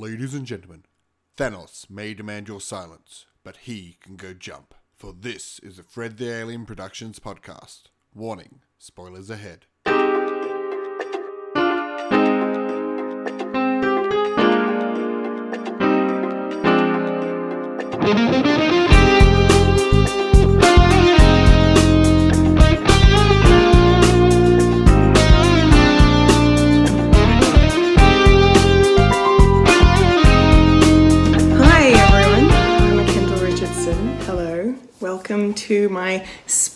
Ladies and gentlemen, Thanos may demand your silence, but he can go jump. For this is a Fred the Alien Productions podcast. Warning, spoilers ahead.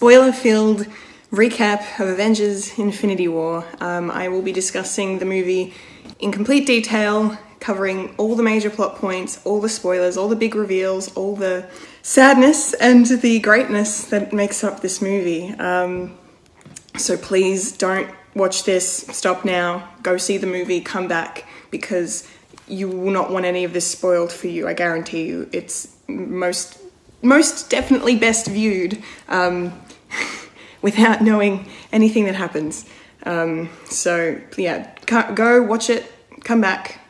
Spoiler-filled recap of Avengers: Infinity War. Um, I will be discussing the movie in complete detail, covering all the major plot points, all the spoilers, all the big reveals, all the sadness and the greatness that makes up this movie. Um, so please don't watch this. Stop now. Go see the movie. Come back because you will not want any of this spoiled for you. I guarantee you. It's most most definitely best viewed um, without knowing anything that happens. Um, so yeah, go watch it. Come back.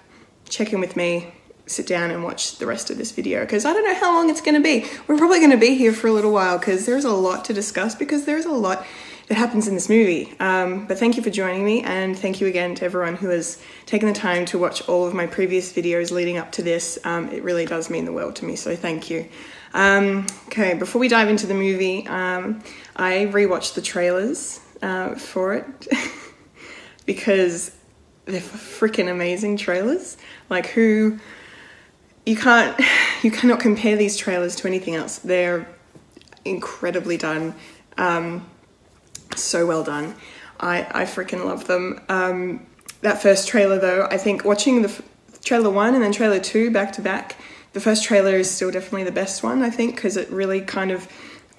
Check in with me. Sit down and watch the rest of this video because I don't know how long it's going to be. We're probably going to be here for a little while because there's a lot to discuss because there's a lot that happens in this movie. Um, but thank you for joining me, and thank you again to everyone who has taken the time to watch all of my previous videos leading up to this. Um, it really does mean the world to me, so thank you. Um, okay, before we dive into the movie, um, I rewatched the trailers uh, for it because they're freaking amazing trailers. Like, who you can't you cannot compare these trailers to anything else. They're incredibly done. Um, so well done. I, I freaking love them. Um, that first trailer, though, I think watching the trailer one and then trailer two back to back, the first trailer is still definitely the best one, I think, because it really kind of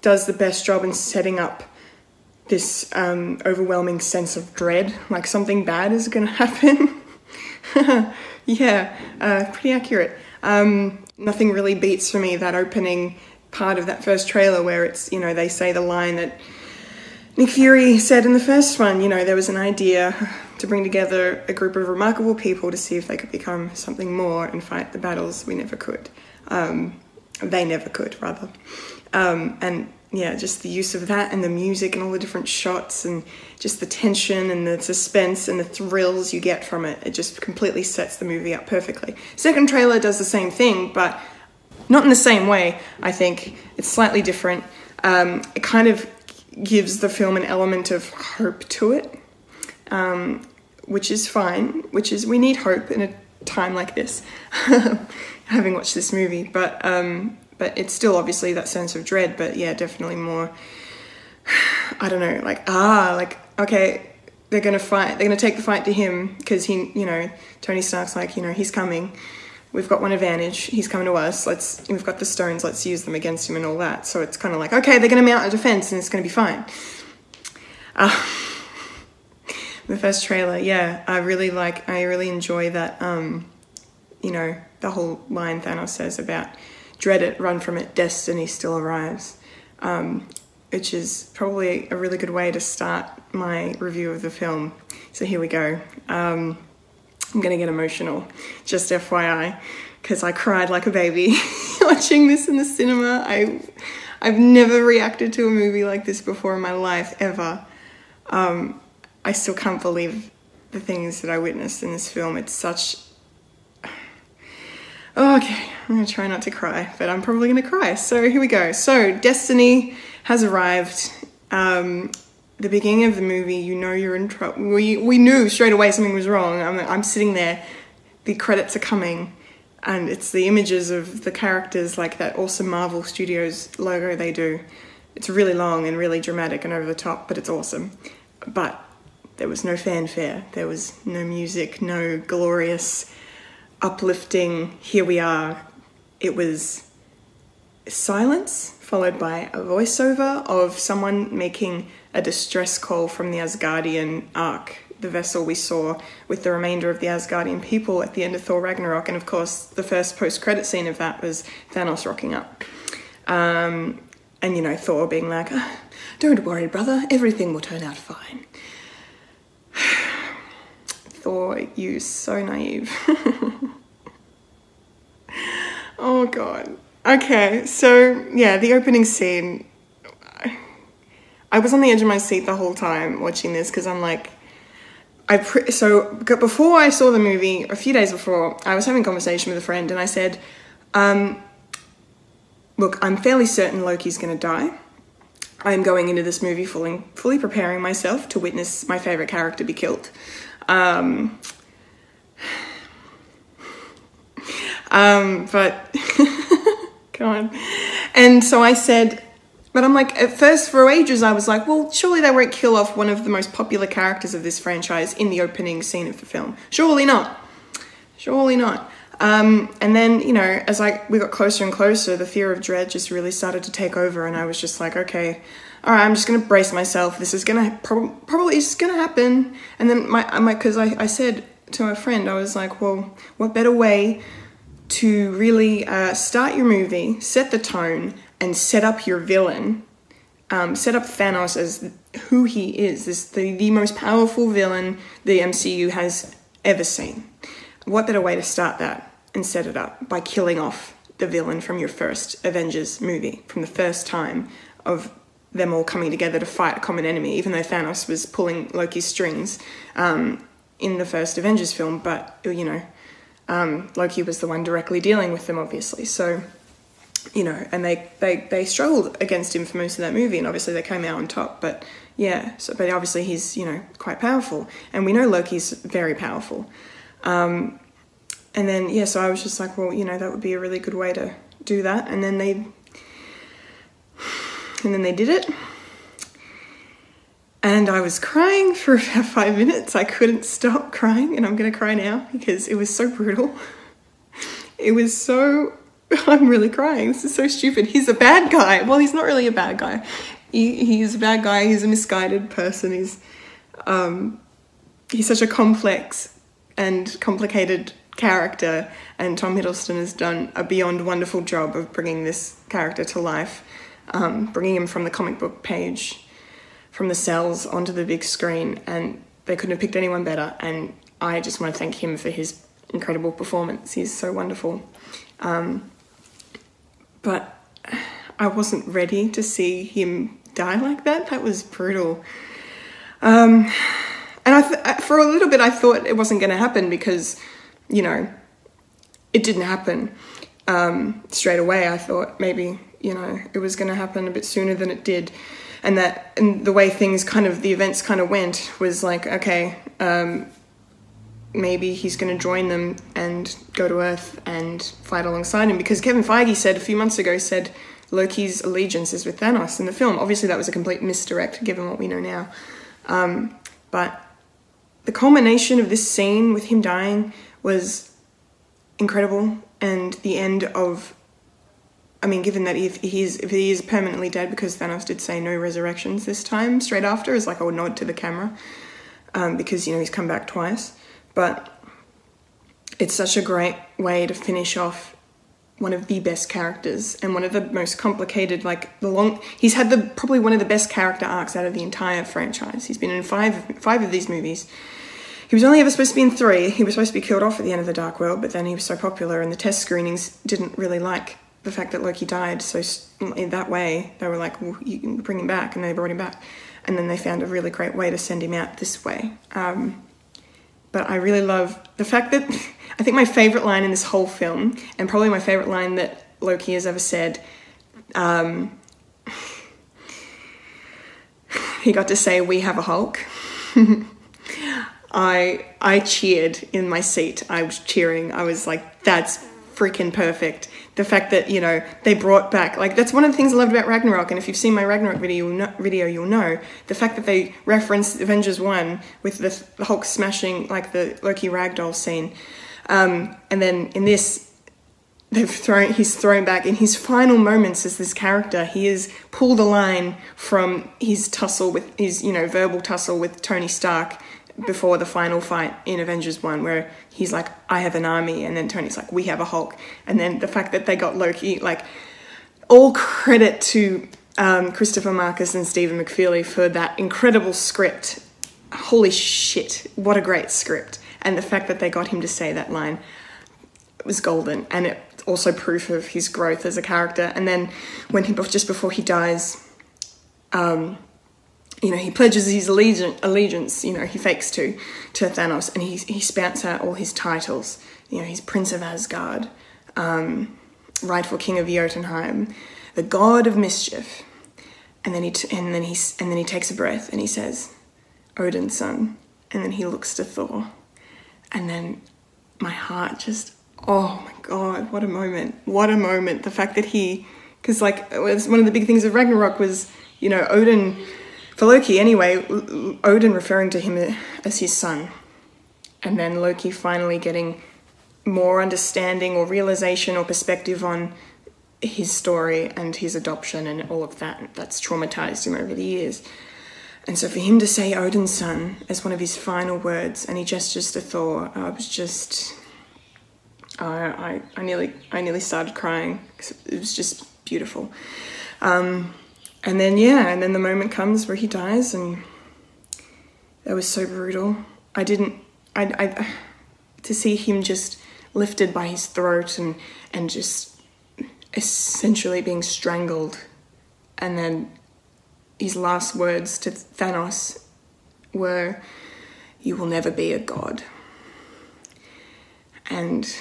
does the best job in setting up this um, overwhelming sense of dread, like something bad is going to happen. yeah, uh, pretty accurate. Um, nothing really beats for me that opening part of that first trailer where it's, you know, they say the line that Nick Fury said in the first one, you know, there was an idea to bring together a group of remarkable people to see if they could become something more and fight the battles we never could. Um, they never could, rather. Um, and yeah, just the use of that and the music and all the different shots and just the tension and the suspense and the thrills you get from it. It just completely sets the movie up perfectly. Second trailer does the same thing, but not in the same way, I think. It's slightly different. Um, it kind of gives the film an element of hope to it, um, which is fine, which is, we need hope in a time like this, having watched this movie. But, um, but it's still obviously that sense of dread, but yeah, definitely more, I don't know, like, ah, like, okay, they're gonna fight, they're gonna take the fight to him because he, you know, Tony Stark's like, you know, he's coming we've got one advantage. He's coming to us. Let's we've got the stones. Let's use them against him and all that. So it's kind of like okay, they're going to mount a defense and it's going to be fine. Uh, the first trailer, yeah, I really like. I really enjoy that. Um, you know, the whole line Thanos says about dread it, run from it, destiny still arrives. Um, which is probably a really good way to start my review of the film. So here we go. Um, I'm gonna get emotional, just FYI, because I cried like a baby watching this in the cinema. I, I've never reacted to a movie like this before in my life ever. Um, I still can't believe the things that I witnessed in this film. It's such. Oh, okay, I'm gonna try not to cry, but I'm probably gonna cry. So here we go. So Destiny has arrived. Um, the beginning of the movie, you know you're in trouble. We, we knew straight away something was wrong. I'm, I'm sitting there, the credits are coming, and it's the images of the characters, like that awesome Marvel Studios logo they do. It's really long and really dramatic and over the top, but it's awesome. But there was no fanfare, there was no music, no glorious, uplifting, here we are. It was silence followed by a voiceover of someone making a distress call from the Asgardian Ark, the vessel we saw with the remainder of the Asgardian people at the end of Thor Ragnarok. And of course, the first post credit scene of that was Thanos rocking up. Um, and you know, Thor being like, "Ah, Don't worry, brother, everything will turn out fine. Thor, you so naive. Oh god. Okay, so yeah, the opening scene. I was on the edge of my seat the whole time watching this because I'm like, I pre- so before I saw the movie, a few days before, I was having a conversation with a friend and I said, um, "Look, I'm fairly certain Loki's going to die. I'm going into this movie fully, fully preparing myself to witness my favorite character be killed." Um, um, but go on. And so I said, but I'm like, at first, for ages, I was like, well, surely they won't kill off one of the most popular characters of this franchise in the opening scene of the film. Surely not. Surely not. Um, and then, you know, as I we got closer and closer, the fear of dread just really started to take over, and I was just like, okay, all right, I'm just gonna brace myself. This is gonna prob- probably is gonna happen. And then my I'm my because I I said to my friend, I was like, well, what better way to really uh, start your movie, set the tone, and set up your villain, um, set up Thanos as who he is, this the, the most powerful villain the MCU has ever seen. What better way to start that and set it up by killing off the villain from your first Avengers movie, from the first time of them all coming together to fight a common enemy, even though Thanos was pulling Loki's strings um, in the first Avengers film, but you know, um, Loki was the one directly dealing with them, obviously. So, you know, and they, they, they struggled against him for most of that movie, and obviously they came out on top. But yeah, so but obviously he's you know quite powerful, and we know Loki's very powerful. Um, and then yeah, so I was just like, well, you know, that would be a really good way to do that. And then they, and then they did it. And I was crying for about five minutes. I couldn't stop crying, and I'm gonna cry now because it was so brutal. It was so. I'm really crying. This is so stupid. He's a bad guy. Well, he's not really a bad guy. He, he's a bad guy. He's a misguided person. He's um, he's such a complex and complicated character, and Tom Hiddleston has done a beyond wonderful job of bringing this character to life, um, bringing him from the comic book page from the cells onto the big screen, and they couldn't have picked anyone better. And I just want to thank him for his incredible performance. He's so wonderful. Um, but I wasn't ready to see him die like that. That was brutal. Um, and I th- for a little bit, I thought it wasn't going to happen because, you know, it didn't happen um, straight away. I thought maybe you know it was going to happen a bit sooner than it did and that and the way things kind of the events kind of went was like okay um, maybe he's going to join them and go to earth and fight alongside him. Because kevin feige said a few months ago said loki's allegiance is with thanos in the film. Obviously that was a complete misdirect given what we know now. Um, but the culmination of this scene with him dying was incredible and the end of I mean, given that if he's if he is permanently dead because Thanos did say no resurrections this time straight after is like a nod to the camera, um, because you know he's come back twice. But it's such a great way to finish off one of the best characters and one of the most complicated. Like the long, he's had the probably one of the best character arcs out of the entire franchise. He's been in five five of these movies. He was only ever supposed to be in three. He was supposed to be killed off at the end of the Dark World, but then he was so popular, and the test screenings didn't really like the fact that Loki died. So in that way, they were like, well, you can bring him back, and they brought him back. And then they found a really great way to send him out this way. Um, but I really love the fact that I think my favorite line in this whole film, and probably my favorite line that Loki has ever said, um, he got to say, "We have a Hulk." I I cheered in my seat. I was cheering. I was like, "That's freaking perfect." The fact that you know they brought back like that's one of the things I loved about Ragnarok. And if you've seen my Ragnarok video, you'll know, video you'll know the fact that they referenced Avengers One with the, the Hulk smashing like the Loki ragdoll scene, um, and then in this they've thrown he's thrown back in his final moments as this character he has pulled a line from his tussle with his you know verbal tussle with tony stark before the final fight in avengers 1 where he's like i have an army and then tony's like we have a hulk. And then the fact that they got loki like all credit to um, christopher markus and stephen mcfeely for that incredible script. Holy shit what a great script. And the fact that they got him to say that line was golden. And it also proof of his growth as a character. And then when he just before he dies, um, you know, he pledges his allegiance, you know, he fakes to to Thanos, and he he spouts out all his titles. You know, he's Prince of Asgard, um, rightful King of Jotunheim, the God of Mischief, and then he t- and then he and then he takes a breath and he says, Odinson, and then he looks to Thor, and then my heart just oh my god, what a moment! What a moment! The fact that he, because like it was one of the big things of Ragnarok was you know Odin for Loki, anyway, Odin referring to him as his son, and then Loki finally getting more understanding or realization or perspective on his story and his adoption and all of that that's traumatized him over the years. And so for him to say Odinson as one of his final words, and he gestures to Thor, I was just, I, I, I nearly, I nearly started crying. It was just beautiful. Um, and then yeah, and then the moment comes where he dies, and that was so brutal. I didn't, I, I, to see him just lifted by his throat and and just essentially being strangled, and then his last words to Thanos were, "You will never be a god." And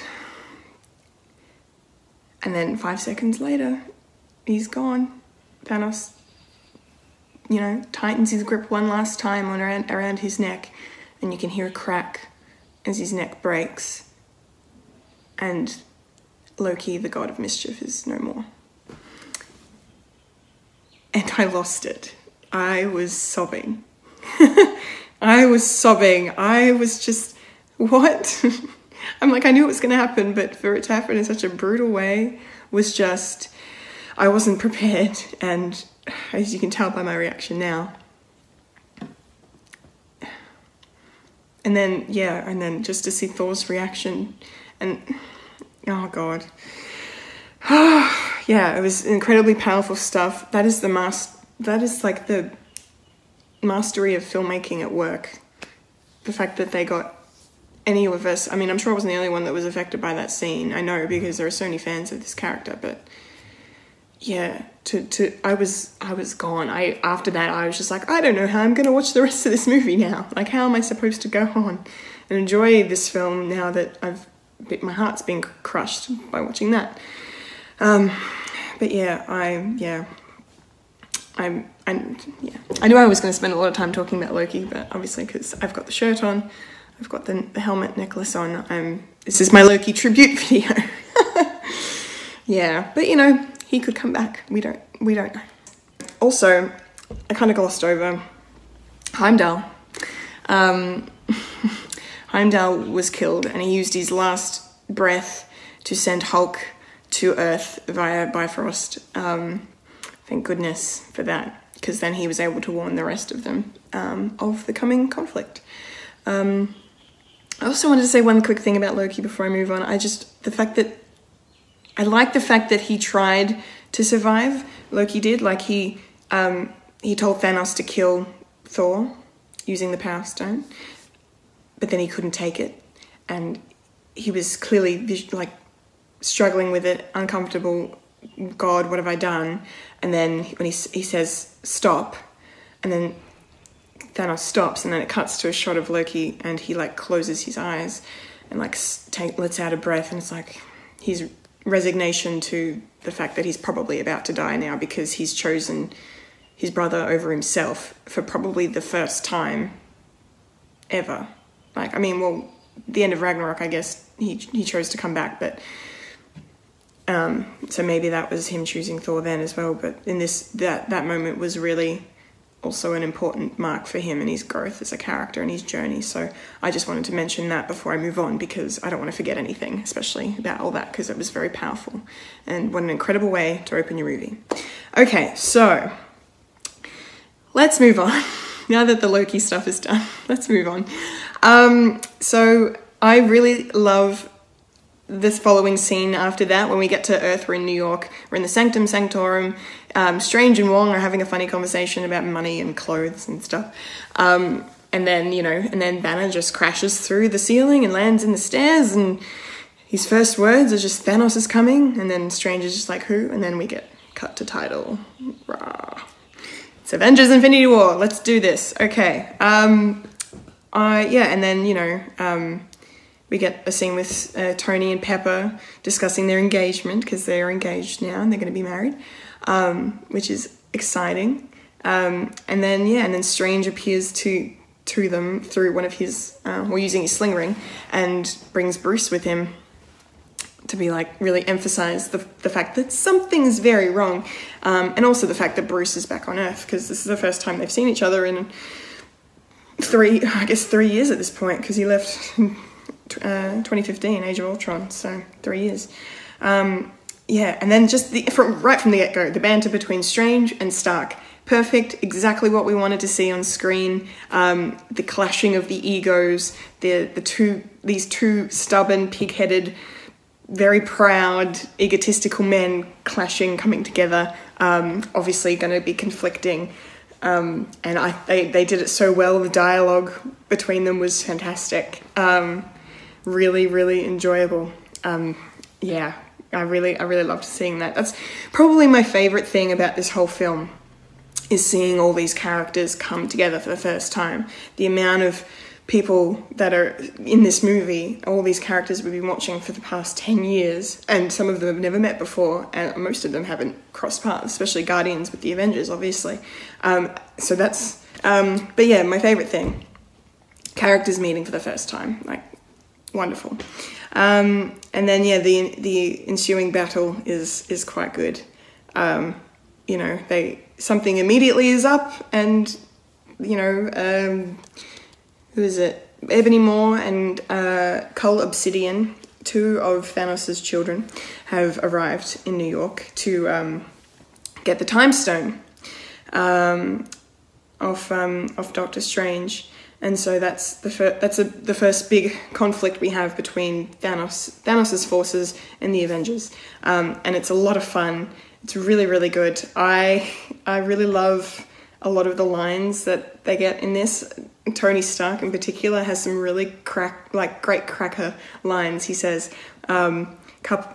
and then five seconds later, he's gone. Thanos you know, tightens his grip one last time on around, around his neck, and you can hear a crack as his neck breaks. And Loki, the god of mischief, is no more. And I lost it. I was sobbing. I was sobbing. I was just, what? I'm like, I knew it was going to happen, but for it to happen in such a brutal way was just, I wasn't prepared. And as you can tell by my reaction now. And then, yeah, and then just to see Thor's reaction, and oh god. yeah, it was incredibly powerful stuff. That is the mas- that is like the mastery of filmmaking at work. The fact that they got any of us, I mean, I'm sure I wasn't the only one that was affected by that scene. I know because there are so many fans of this character, but yeah, to to I was I was gone. I after that I was just like I don't know how I'm going to watch the rest of this movie now. Like how am I supposed to go on and enjoy this film now that I've my heart's been crushed by watching that. Um, but yeah, I yeah. I'm, I'm yeah. I knew I was going to spend a lot of time talking about Loki, but obviously because I've got the shirt on, I've got the, the helmet necklace on. I'm this is my Loki tribute video. yeah, but you know, he could come back. We don't we don't know. Also, I kind of glossed over Heimdall. Um, Heimdall was killed, and he used his last breath to send Hulk to Earth via Bifrost. Um, thank goodness for that, because then he was able to warn the rest of them um, of the coming conflict. Um, I also wanted to say one quick thing about Loki before I move on. I just the fact that I like the fact that he tried to survive. Loki did. Like he um, he told Thanos to kill Thor using the Power Stone, but then he couldn't take it, and he was clearly like struggling with it, uncomfortable. God, what have I done? And then when he he says stop, and then Thanos stops, and then it cuts to a shot of Loki, and he like closes his eyes and like take, lets out a breath, and it's like he's resignation to the fact that he's probably about to die now because he's chosen his brother over himself for probably the first time ever. Like, I mean, well, the end of Ragnarok, I guess he he chose to come back, but um, so maybe that was him choosing Thor then as well. But in this, that that moment was really also an important mark for him and his growth as a character and his journey. So I just wanted to mention that before I move on because I don't want to forget anything, especially about all that because it was very powerful. And what an incredible way to open your movie. Okay, so let's move on. now that the Loki stuff is done, let's move on. Um, so I really love this following scene after that, when we get to Earth, we're in New York, we're in the Sanctum Sanctorum. Um, Strange and Wong are having a funny conversation about money and clothes and stuff. Um, and then, you know, and then Banner just crashes through the ceiling and lands in the stairs, and his first words are just Thanos is coming, and then Strange is just like who, and then we get cut to title. Rah. It's Avengers Infinity War. Let's do this. Okay. Um, uh, yeah, and then you know, um, we get a scene with uh, Tony and Pepper discussing their engagement because they're engaged now and they're going to be married, um, which is exciting. Um, and then yeah, and then Strange appears to to them through one of his, uh, or using his sling ring, and brings Bruce with him to be like really emphasize the, the fact that something's very wrong, um, and also the fact that Bruce is back on Earth because this is the first time they've seen each other in three, I guess three years at this point because he left uh, 2015, Age of Ultron, so three years. Um, yeah, and then just the from right from the get go, the banter between Strange and Stark, perfect, exactly what we wanted to see on screen. Um, the clashing of the egos, the the two these two stubborn, pig headed very proud, egotistical men clashing, coming together. Um, obviously, going to be conflicting, um, and I they they did it so well. The dialogue between them was fantastic. Um, really, really enjoyable. Um, yeah, I really I really loved seeing that. That's probably my favorite thing about this whole film is seeing all these characters come together for the first time. The amount of people that are in this movie, all these characters we've been watching for the past 10 years, and some of them have never met before, and most of them haven't crossed paths, especially Guardians with the Avengers, obviously. Um, so that's, um, but yeah, my favourite thing characters meeting for the first time. Like, wonderful. Um, and then, yeah, the, the ensuing battle is, is quite good. Um, you know, they, something immediately is up, and, you know, um, who is it? Ebony Maw and uh, Cull Obsidian, two of Thanos' children, have arrived in New York to um, get the Time Stone um, of um, of Doctor Strange, and so that's the fir- that's a, the first big conflict we have between Thanos Thanos' forces and the Avengers, um, and it's a lot of fun. It's really really good. I I really love a lot of the lines that they get in this. Tony Stark, in particular, has some really crack, like great cracker lines. He says, um,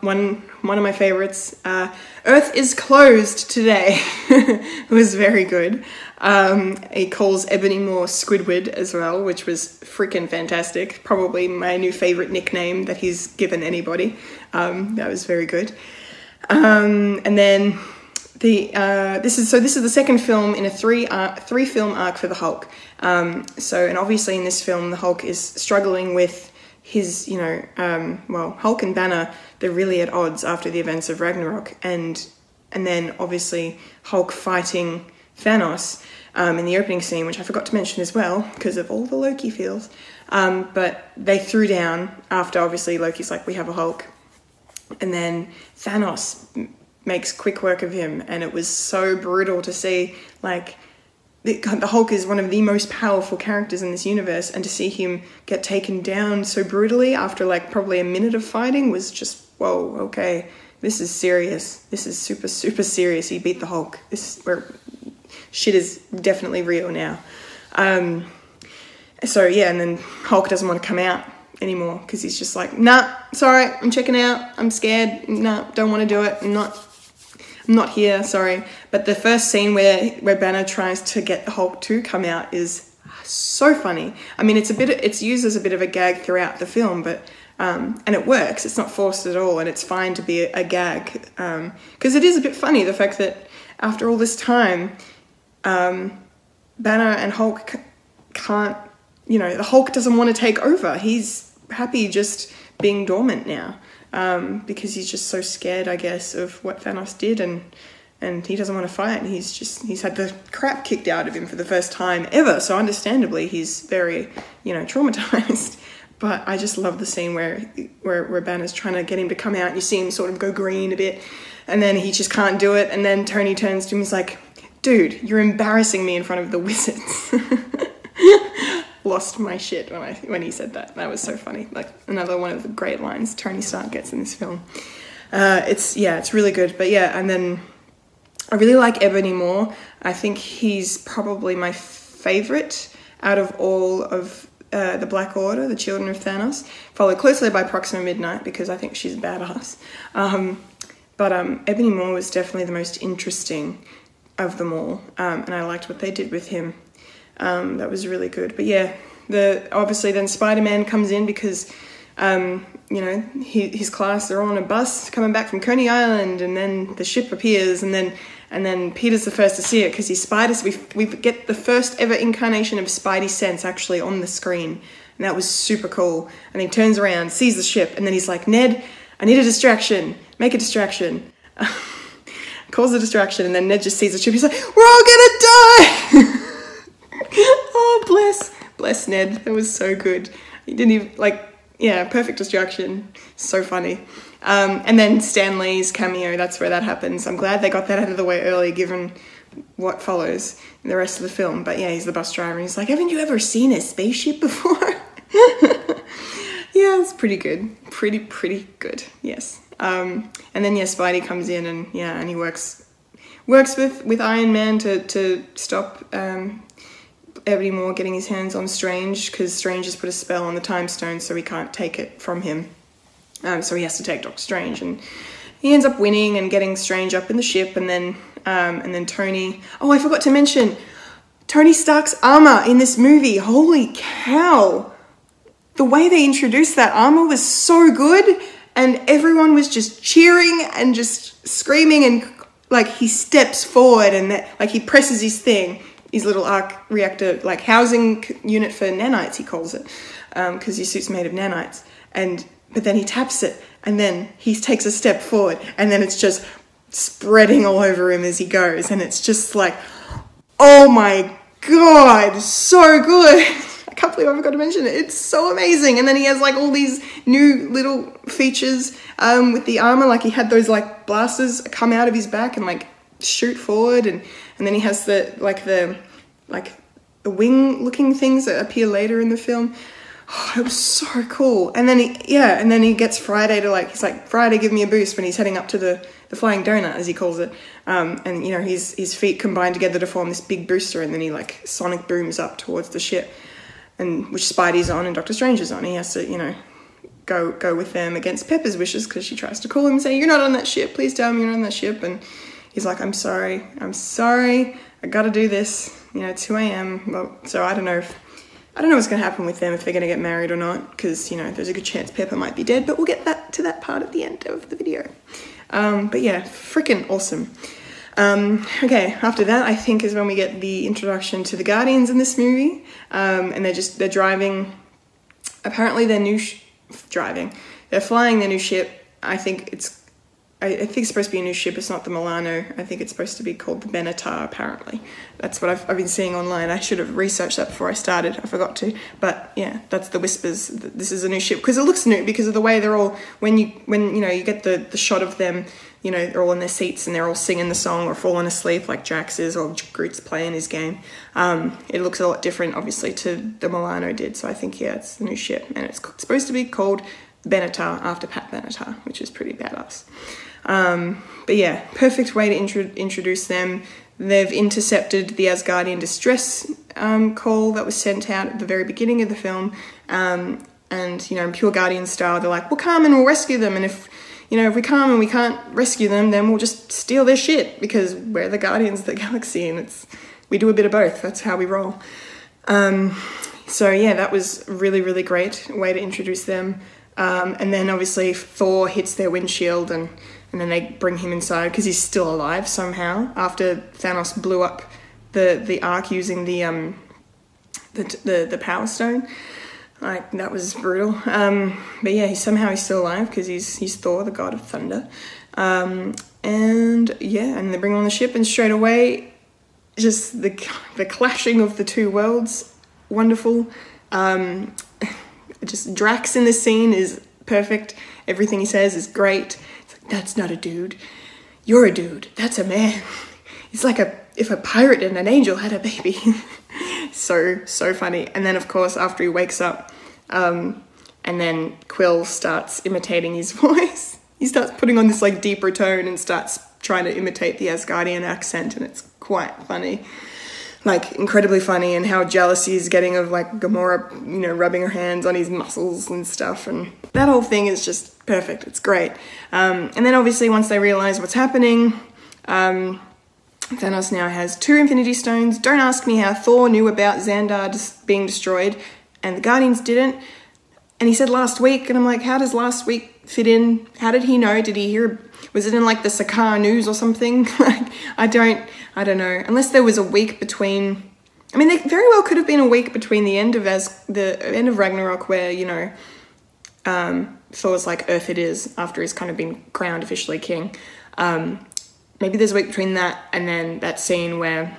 one one of my favorites, uh, "Earth is closed today," It was very good. Um, he calls Ebony Maw Squidward as well, which was freaking fantastic. Probably my new favorite nickname that he's given anybody. Um, that was very good. Um, and then the uh, this is so this is the second film in a three uh, three film arc for the Hulk. Um, so and obviously in this film the Hulk is struggling with his you know um, well Hulk and Banner they're really at odds after the events of Ragnarok and and then obviously Hulk fighting Thanos um, in the opening scene which I forgot to mention as well because of all the Loki feels. Um, but they threw down after obviously Loki's like we have a Hulk and then Thanos makes quick work of him, and it was so brutal to see. Like, the, Hulk is one of the most powerful characters in this universe, and to see him get taken down so brutally after like probably a minute of fighting was just whoa. Okay, this is serious. This is super super serious. He beat the Hulk. This where shit is definitely real now. Um, so yeah, and then Hulk doesn't want to come out anymore because he's just like, nah, sorry, I'm checking out. I'm scared. Nah, don't want to do it. I'm not I'm not here, sorry. But the first scene where where Banner tries to get Hulk to come out is so funny. I mean, it's a bit it's used as a bit of a gag throughout the film, but um, and it works. It's not forced at all, and it's fine to be a, a gag because um, it is a bit funny the fact that after all this time, um, Banner and Hulk can't. You know, the Hulk doesn't want to take over. He's happy just being dormant now um, because he's just so scared, I guess, of what Thanos did, and and he doesn't want to fight. And he's just he's had the crap kicked out of him for the first time ever. So understandably, he's very you know traumatized. But I just love the scene where where where Banner's trying to get him to come out, and you see him sort of go green a bit, and then he just can't do it. And then Tony turns to him, He's like, "Dude, you're embarrassing me in front of the wizards." lost my shit when I when he said that. That was so funny. Like another one of the great lines Tony Stark gets in this film. Uh, it's yeah, it's really good. But yeah, and then I really like Ebony Maw. I think he's probably my favorite out of all of uh, the Black Order, the Children of Thanos, followed closely by Proxima Midnight because I think she's a badass. Um, but um, Ebony Maw was definitely the most interesting of them all, um, and I liked what they did with him. Um, that was really good. But yeah, the obviously then Spider Man comes in because um, you know he, his class they're all on a bus coming back from Coney Island, and then the ship appears, and then and then Peter's the first to see it because he's Spider. We we get the first ever incarnation of Spidey sense actually on the screen, and that was super cool. And he turns around, sees the ship, and then he's like, Ned, I need a distraction. Make a distraction. Calls a distraction, and then Ned just sees the ship. He's like, We're all gonna die. oh bless, bless Ned. That was so good. He didn't even like. Yeah, perfect distraction. So funny. Um, and then Stan Lee's cameo, that's where that happens. I'm glad they got that out of the way early, given what follows in the rest of the film. But yeah, he's the bus driver, and he's like, Haven't you ever seen a spaceship before? yeah, it's pretty good. Pretty, pretty good, yes. Um, and then, yeah, Spidey comes in, and yeah, and he works works with, with Iron Man to, to stop um, Ebony Maw getting his hands on Strange, because Strange has put a spell on the Time Stone, so he can't take it from him. Um, so he has to take Doctor Strange, and he ends up winning and getting Strange up in the ship, and then um, and then Tony. Oh, I forgot to mention Tony Stark's armor in this movie. Holy cow! The way they introduced that armor was so good, and everyone was just cheering and just screaming, and like he steps forward and that, like he presses his thing, his little arc reactor, like housing unit for nanites, he calls it, because um, his suit's made of nanites, and but then he taps it and then he takes a step forward and then it's just spreading all over him as he goes. And it's just like oh my god so good can't believe i forgot to mention it. It's so amazing. And then he has like all these new little features um, with the armor. Like he had those like blasters come out of his back and like shoot forward. And and then he has the like the like the wing looking things that appear later in the film. Oh, it was so cool. And then he, yeah, and then he gets Friday to like, he's like, Friday, give me a boost when he's heading up to the, the flying donut, as he calls it. Um, and, you know, his, his feet combine together to form this big booster, and then he like sonic booms up towards the ship, and which Spidey's on and Doctor Strange is on. He has to, you know, go go with them against Pepper's wishes because she tries to call him and say, You're not on that ship, please tell me you're not on that ship. And he's like, I'm sorry, I'm sorry, I gotta do this. You know, 2 a.m. Well, so I don't know if I don't know what's going to happen with them if they're going to get married or not, because you know there's a good chance Pepper might be dead. But we'll get that to that part at the end of the video. Um, but yeah, freaking awesome. Um, okay, after that, I think is when we get the introduction to the Guardians in this movie, um, and they're just they're driving. Apparently, their new sh- driving. They're flying their new ship. I think it's I, think it's supposed to be a new ship. It's not the Milano. I think it's supposed to be called the Benatar, apparently. That's what I've, I've been seeing online. I should have researched that before I started. I forgot to. But yeah, that's the whispers. This is a new ship. Because it looks new because of the way they're all, when you, when, you know, you get the, the shot of them, you know, they're all in their seats and they're all singing the song or falling asleep like Drax is or Groot's playing his game. Um, it looks a lot different, obviously, to the Milano did. So I think, yeah, it's the new ship. And it's supposed to be called Benatar after Pat Benatar, which is pretty badass. Um, but yeah, perfect way to intro- introduce them. They've intercepted the Asgardian distress um, call that was sent out at the very beginning of the film. Um, and, you know, in pure Guardian style, they're like, we'll come and we'll rescue them. And if, you know, if we come and we can't rescue them, then we'll just steal their shit because we're the Guardians of the Galaxy and it's, we do a bit of both. That's how we roll. Um, so yeah, that was really, really great way to introduce them. Um, and then obviously Thor hits their windshield and and then they bring him inside because he's still alive somehow after Thanos blew up the the ark using the um the the, the power stone. Like that was brutal. Um, but yeah, he somehow he's still alive because he's he's Thor, the god of thunder. Um, and yeah, and they bring on the ship, and straight away, just the the clashing of the two worlds, wonderful. Um, just Drax in this scene is perfect. Everything he says is great. That's not a dude. You're a dude. That's a man. It's like a if a pirate and an angel had a baby. so so funny. And then of course after he wakes up, um, and then Quill starts imitating his voice. he starts putting on this like deeper tone and starts trying to imitate the Asgardian accent, and it's quite funny. like incredibly funny and how jealous he's getting of like Gamora, you know, rubbing her hands on his muscles and stuff. And that whole thing is just perfect. It's great. Um, and then obviously once they realize what's happening, um, Thanos now has two Infinity Stones. Don't ask me how Thor knew about Xandar being destroyed, and the Guardians didn't. And he said last week, and I'm like, how does last week fit in? How did he know? Did he hear? Was it in like the Sakaar news or something? like, I don't, I don't know. Unless there was a week between. I mean, there very well could have been a week between the end of as the end of Ragnarok, where you know, um, Thor's like Earth it is after he's kind of been crowned officially king. Um, maybe there's a week between that and then that scene where,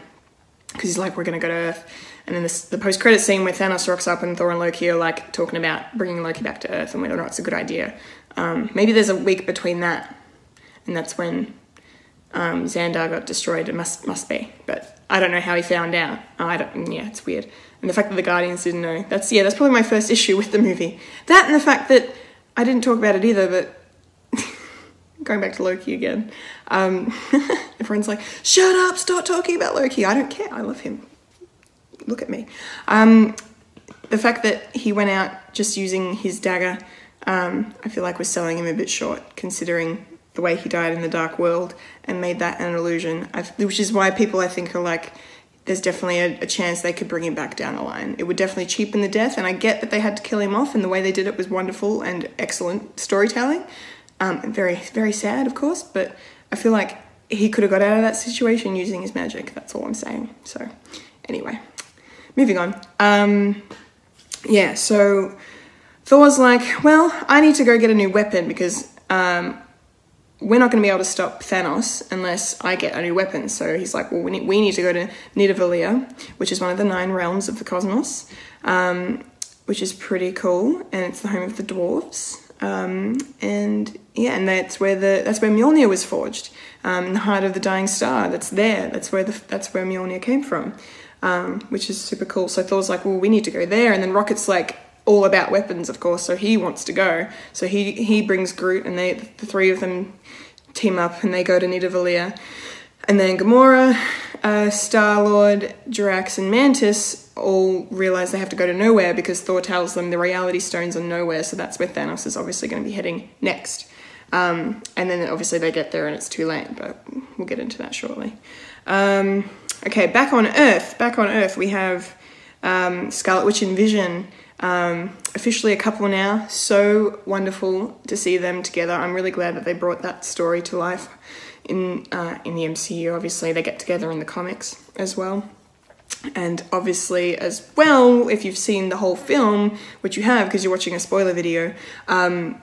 because he's like, we're gonna go to Earth, and then this, the post credit scene where Thanos rocks up and Thor and Loki are like talking about bringing Loki back to Earth and whether or not it's a good idea. Um, maybe there's a week between that, and that's when um, Xandar got destroyed. It must must be, but I don't know how he found out. I don't. Yeah, it's weird. And the fact that the Guardians didn't know. That's yeah. That's probably my first issue with the movie. That and the fact that I didn't talk about it either, but going back to Loki again. Um, everyone's like, shut up, stop talking about Loki. I don't care. I love him. Look at me. Um, the fact that he went out just using his dagger, um, I feel like was selling him a bit short, considering the way he died in the Dark World and made that an illusion. I, which is why people, I think, are like, there's definitely a, a, chance they could bring him back down the line. It would definitely cheapen the death, and I get that they had to kill him off, and the way they did it was wonderful and excellent storytelling. Um, very, very sad, of course, but I feel like he could have got out of that situation using his magic. That's all I'm saying. So, anyway, moving on. Um, yeah, so Thor's like, well, I need to go get a new weapon because um, we're not going to be able to stop Thanos unless I get a new weapon. So he's like, well, we need, we need to go to Nidavellir, which is one of the nine realms of the cosmos, um, which is pretty cool, and it's the home of the dwarves. Um, and yeah, and that's where the that's where Mjolnir was forged, um, in the heart of the dying star. That's there. That's where the that's where Mjolnir came from, um, which is super cool. So Thor's like, well, we need to go there, and then Rocket's like all about weapons, of course. So he wants to go. So he he brings Groot, and they the three of them team up, and they go to Nidavellir, and then Gamora, uh, Star Lord, Drax, and Mantis all realize they have to go to Knowhere because Thor tells them the reality stones are Knowhere, so that's where Thanos is obviously going to be heading next. Um, and then obviously they get there and it's too late, but we'll get into that shortly. Um, okay, back on Earth. Back on Earth, we have um, Scarlet Witch and Vision. Um, officially a couple now. So wonderful to see them together. I'm really glad that they brought that story to life in uh, in the MCU. Obviously, they get together in the comics as well. And obviously, as well, if you've seen the whole film, which you have because you're watching a spoiler video, um,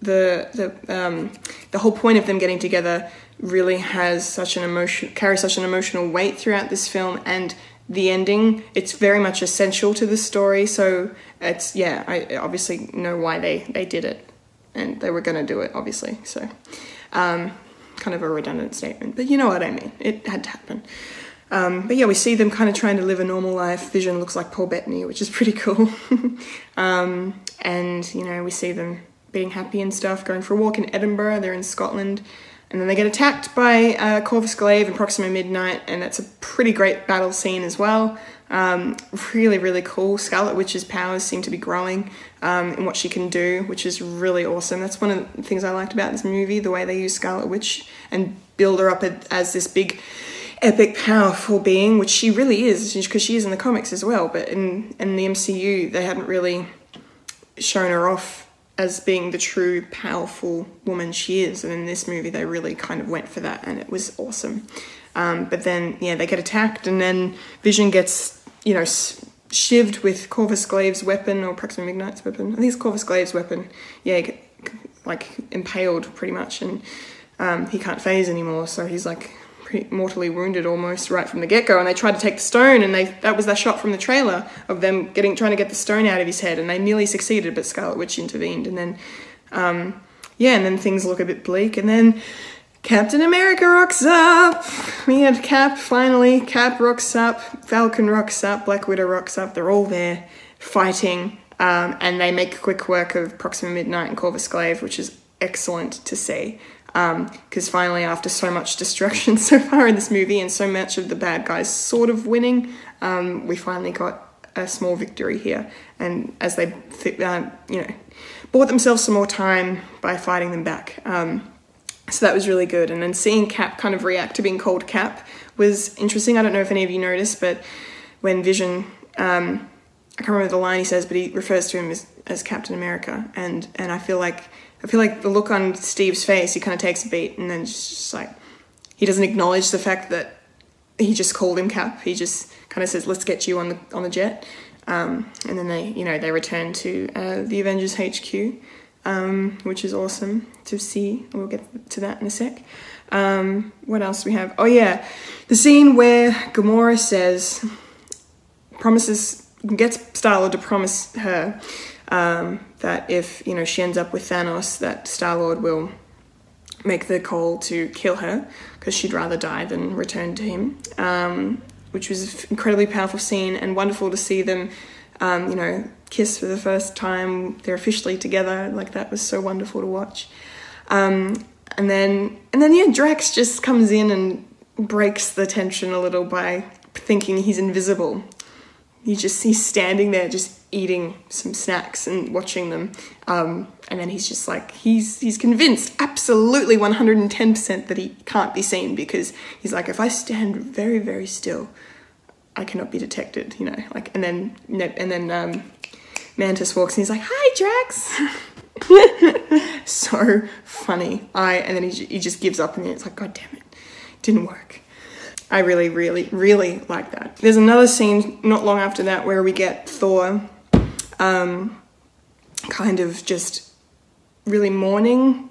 the the um, the whole point of them getting together really has such an emotion carries such an emotional weight throughout this film and the ending. It's very much essential to the story so it's yeah i obviously know why they they did it. And they were going to do it obviously so um, kind of a redundant statement but you know what i mean. It had to happen um, but yeah, we see them kind of trying to live a normal life. Vision looks like Paul Bettany, which is pretty cool. um, and, you know, we see them being happy and stuff, going for a walk in Edinburgh. They're in Scotland. And then they get attacked by uh, Corvus Glaive and Proxima Midnight, and that's a pretty great battle scene as well. Um, really, really cool. Scarlet Witch's powers seem to be growing um, in what she can do, which is really awesome. That's one of the things I liked about this movie, the way they use Scarlet Witch and build her up as this big epic, powerful being, which she really is, because she is in the comics as well. But in in the MCU, they hadn't really shown her off as being the true powerful woman she is, and in this movie, they really kind of went for that, and it was awesome. Um, but then, yeah, they get attacked, and then Vision gets, you know, shivved with Corvus Glaive's weapon or Proxima Midnight's weapon. I think it's Corvus Glaive's weapon. Yeah, like impaled pretty much, and um, he can't phase anymore. So he's like mortally wounded almost right from the get go. And they tried to take the stone, and they that was that shot from the trailer of them getting trying to get the stone out of his head, and they nearly succeeded, but Scarlet Witch intervened, and then um, yeah, and then things look a bit bleak, and then. Captain America rocks up. We had Cap finally. Cap rocks up. Falcon rocks up. Black Widow rocks up. They're all there fighting, um, and they make quick work of Proxima Midnight and Corvus Glaive, which is excellent to see. Because finally, after so much destruction so far in this movie and so much of the bad guys sort of winning, um, we finally got a small victory here. And as they, th- uh, you know, bought themselves some more time by fighting them back. Um, so that was really good. And then seeing Cap kind of react to being called Cap was interesting. I don't know if any of you noticed, but when Vision, um, I can't remember the line he says, but he refers to him as, as Captain America. And and I feel like I feel like the look on Steve's face, he kind of takes a beat and then just, like he doesn't acknowledge the fact that he just called him Cap. He just kind of says, "Let's get you on the on the jet." Um, and then they, you know, they return to uh, the Avengers HQ, um, which is awesome to see. We'll get to that in a sec. Um, what else do we have? Oh yeah, the scene where Gamora says, promises, gets Star-Lord to promise her um, that if you know she ends up with Thanos, that Star-Lord will make the call to kill her because she'd rather die than return to him. Um, which was an incredibly powerful scene and wonderful to see them, um, you know, kiss for the first time. They're officially together. Like that was so wonderful to watch. Um, and then, and then yeah, Drax just comes in and breaks the tension a little by thinking he's invisible. He just he's standing there just eating some snacks and watching them. Um, and then he's just like he's he's convinced absolutely 110% that he can't be seen because he's like if I stand very very still I cannot be detected you know like and then and then um, Mantis walks and he's like hi Drax! So funny. I and then he, he just gives up and it's like god damn it. Didn't work I really really really like that there's another scene not long after that where we get Thor um, kind of just really mourning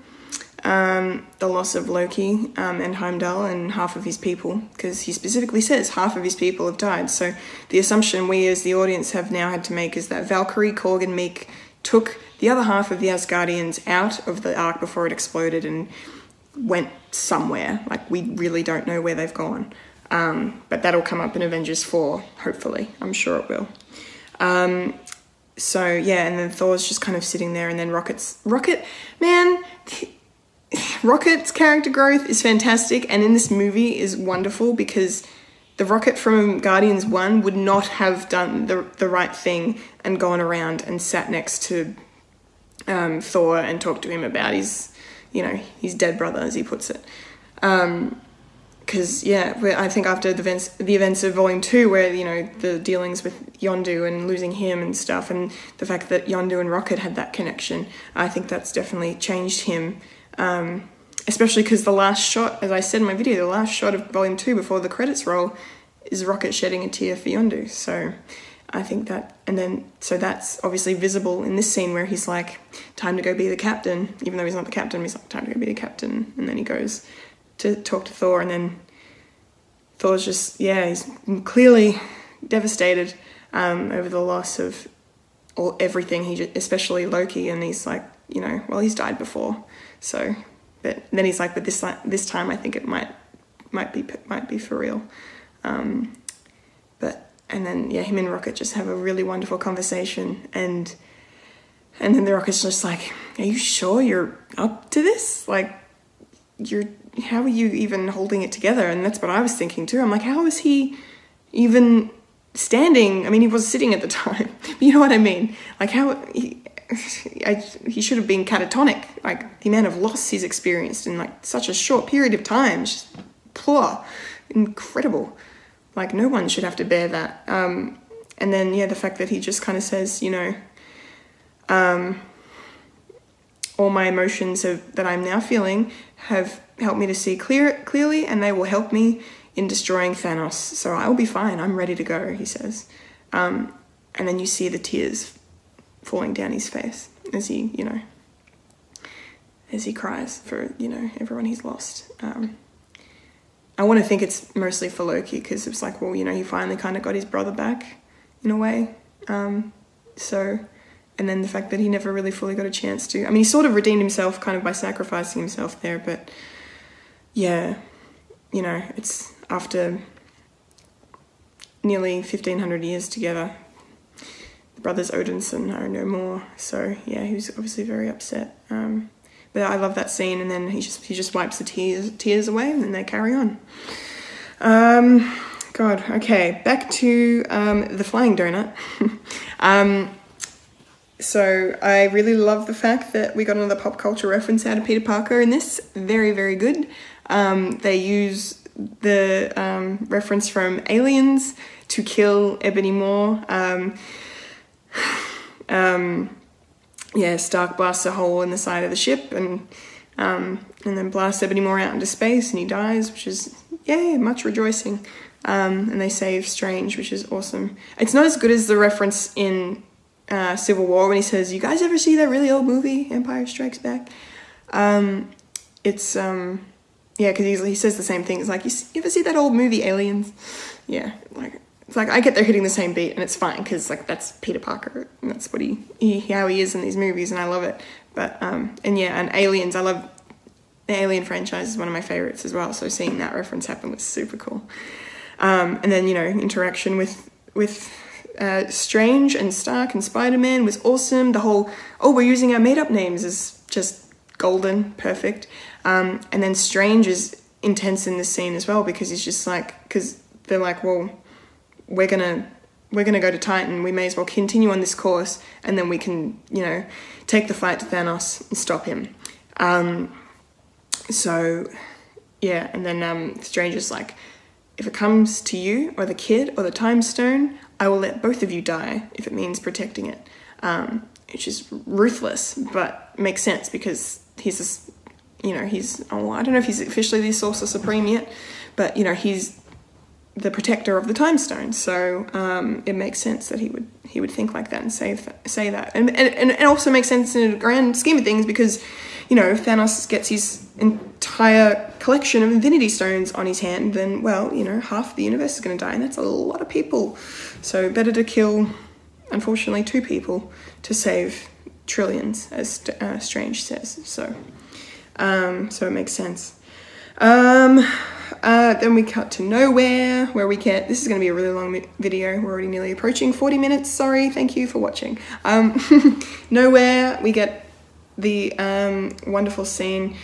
um, the loss of Loki um, and Heimdall and half of his people, because he specifically says half of his people have died. So the assumption we as the audience have now had to make is that Valkyrie, Korg, and Meek took the other half of the Asgardians out of the ark before it exploded and went somewhere. Like we really don't know where they've gone. Um, but that'll come up in Avengers 4, hopefully. I'm sure it will. Um, so yeah, and then Thor's just kind of sitting there, and then Rocket's Rocket, man, Rocket's character growth is fantastic, and in this movie is wonderful because the Rocket from Guardians One would not have done the the right thing and gone around and sat next to um, Thor and talked to him about his, you know, his dead brother, as he puts it. Um, because yeah, I think after the events, the events of Volume Two, where you know the dealings with Yondu and losing him and stuff, and the fact that Yondu and Rocket had that connection, I think that's definitely changed him. Um, especially because the last shot, as I said in my video, the last shot of Volume Two before the credits roll is Rocket shedding a tear for Yondu. So I think that, and then so that's obviously visible in this scene where he's like, "Time to go be the captain," even though he's not the captain. He's like, "Time to go be the captain," and then he goes to talk to Thor, and then Thor's just yeah, he's clearly devastated um, over the loss of all everything. He just, especially Loki, and he's like, you know, well, he's died before, so. But then he's like, but this this time I think it might might be might be for real. Um, but and then yeah, him and Rocket just have a really wonderful conversation, and and then the Rocket's just like, "Are you sure you're up to this? Like, you're how are you even holding it together? And that's what I was thinking too. I'm like, how is he even standing? I mean, he was sitting at the time. you know what I mean? Like how he, I, he should have been catatonic. Like the amount of loss he's experienced in like such a short period of time. Just poor, incredible. Like no one should have to bear that. Um, and then yeah, the fact that he just kind of says, you know, um, all my emotions have, that I'm now feeling have helped me to see clear clearly, and they will help me in destroying Thanos. So I'll be fine. I'm ready to go. He says, um, and then you see the tears falling down his face as he, you know, as he cries for you know everyone he's lost. Um, I want to think it's mostly for Loki because it's like, well, you know, he finally kind of got his brother back in a way. Um, so and then the fact that he never really fully got a chance to. I mean, he sort of redeemed himself kind of by sacrificing himself there, but yeah, you know, it's after nearly 1500 years together. The brothers Odinson are no more, so yeah, he was obviously very upset. Um, but I love that scene, and then he just he just wipes the tears tears away, and then they carry on. Um, God, okay, back to um, the flying donut. um, so I really love the fact that we got another pop culture reference out of Peter Parker in this. Very, very good. Um, they use the um, reference from Aliens to kill Ebony Maw. Um, um, yeah, Stark blasts a hole in the side of the ship and um, and then blasts Ebony Maw out into space and he dies, which is yay, much rejoicing. And they save Strange, which is awesome. It's not as good as the reference in uh, Civil War when he says, "You guys ever see that really old movie, Empire Strikes Back?" Um, it's um, yeah, because he says the same thing. It's like, you, you ever see that old movie Aliens? Yeah, like it's like I get they're hitting the same beat, and it's fine because like that's Peter Parker, and that's what he, he how he is in these movies, and I love it. But um, and yeah, and Aliens, I love the Alien franchise is one of my favorites as well. So seeing that reference happen was super cool. Um, and then you know interaction with with uh, Strange and Stark and Spider Man was awesome. The whole oh we're using our made up names is just golden, perfect. Um, and then Strange is intense in this scene as well because he's just like because they're like well we're gonna we're gonna go to Titan. We may as well continue on this course and then we can you know take the fight to Thanos and stop him. Um, so yeah, and then um, Strange is like if it comes to you or the kid or the time stone, I will let both of you die if it means protecting it. Um, which is ruthless, but makes sense because he's you know, he's, oh, I don't know if he's officially the Sorcerer Supreme yet, but, you know, he's the protector of the time stone. So um, it makes sense that he would he would think like that and say, say that. And, and, and it also makes sense in a grand scheme of things because you know, if Thanos gets his entire collection of Infinity Stones on his hand, then, well, you know, half the universe is going to die, and that's a lot of people. So, better to kill, unfortunately, two people to save trillions, as uh, Strange says. So, um, so it makes sense. Um, uh, then we cut to Knowhere, where we get. This is going to be a really long video. We're already nearly approaching 40 minutes. Sorry, thank you for watching. Um, Knowhere, we get the um, wonderful scene,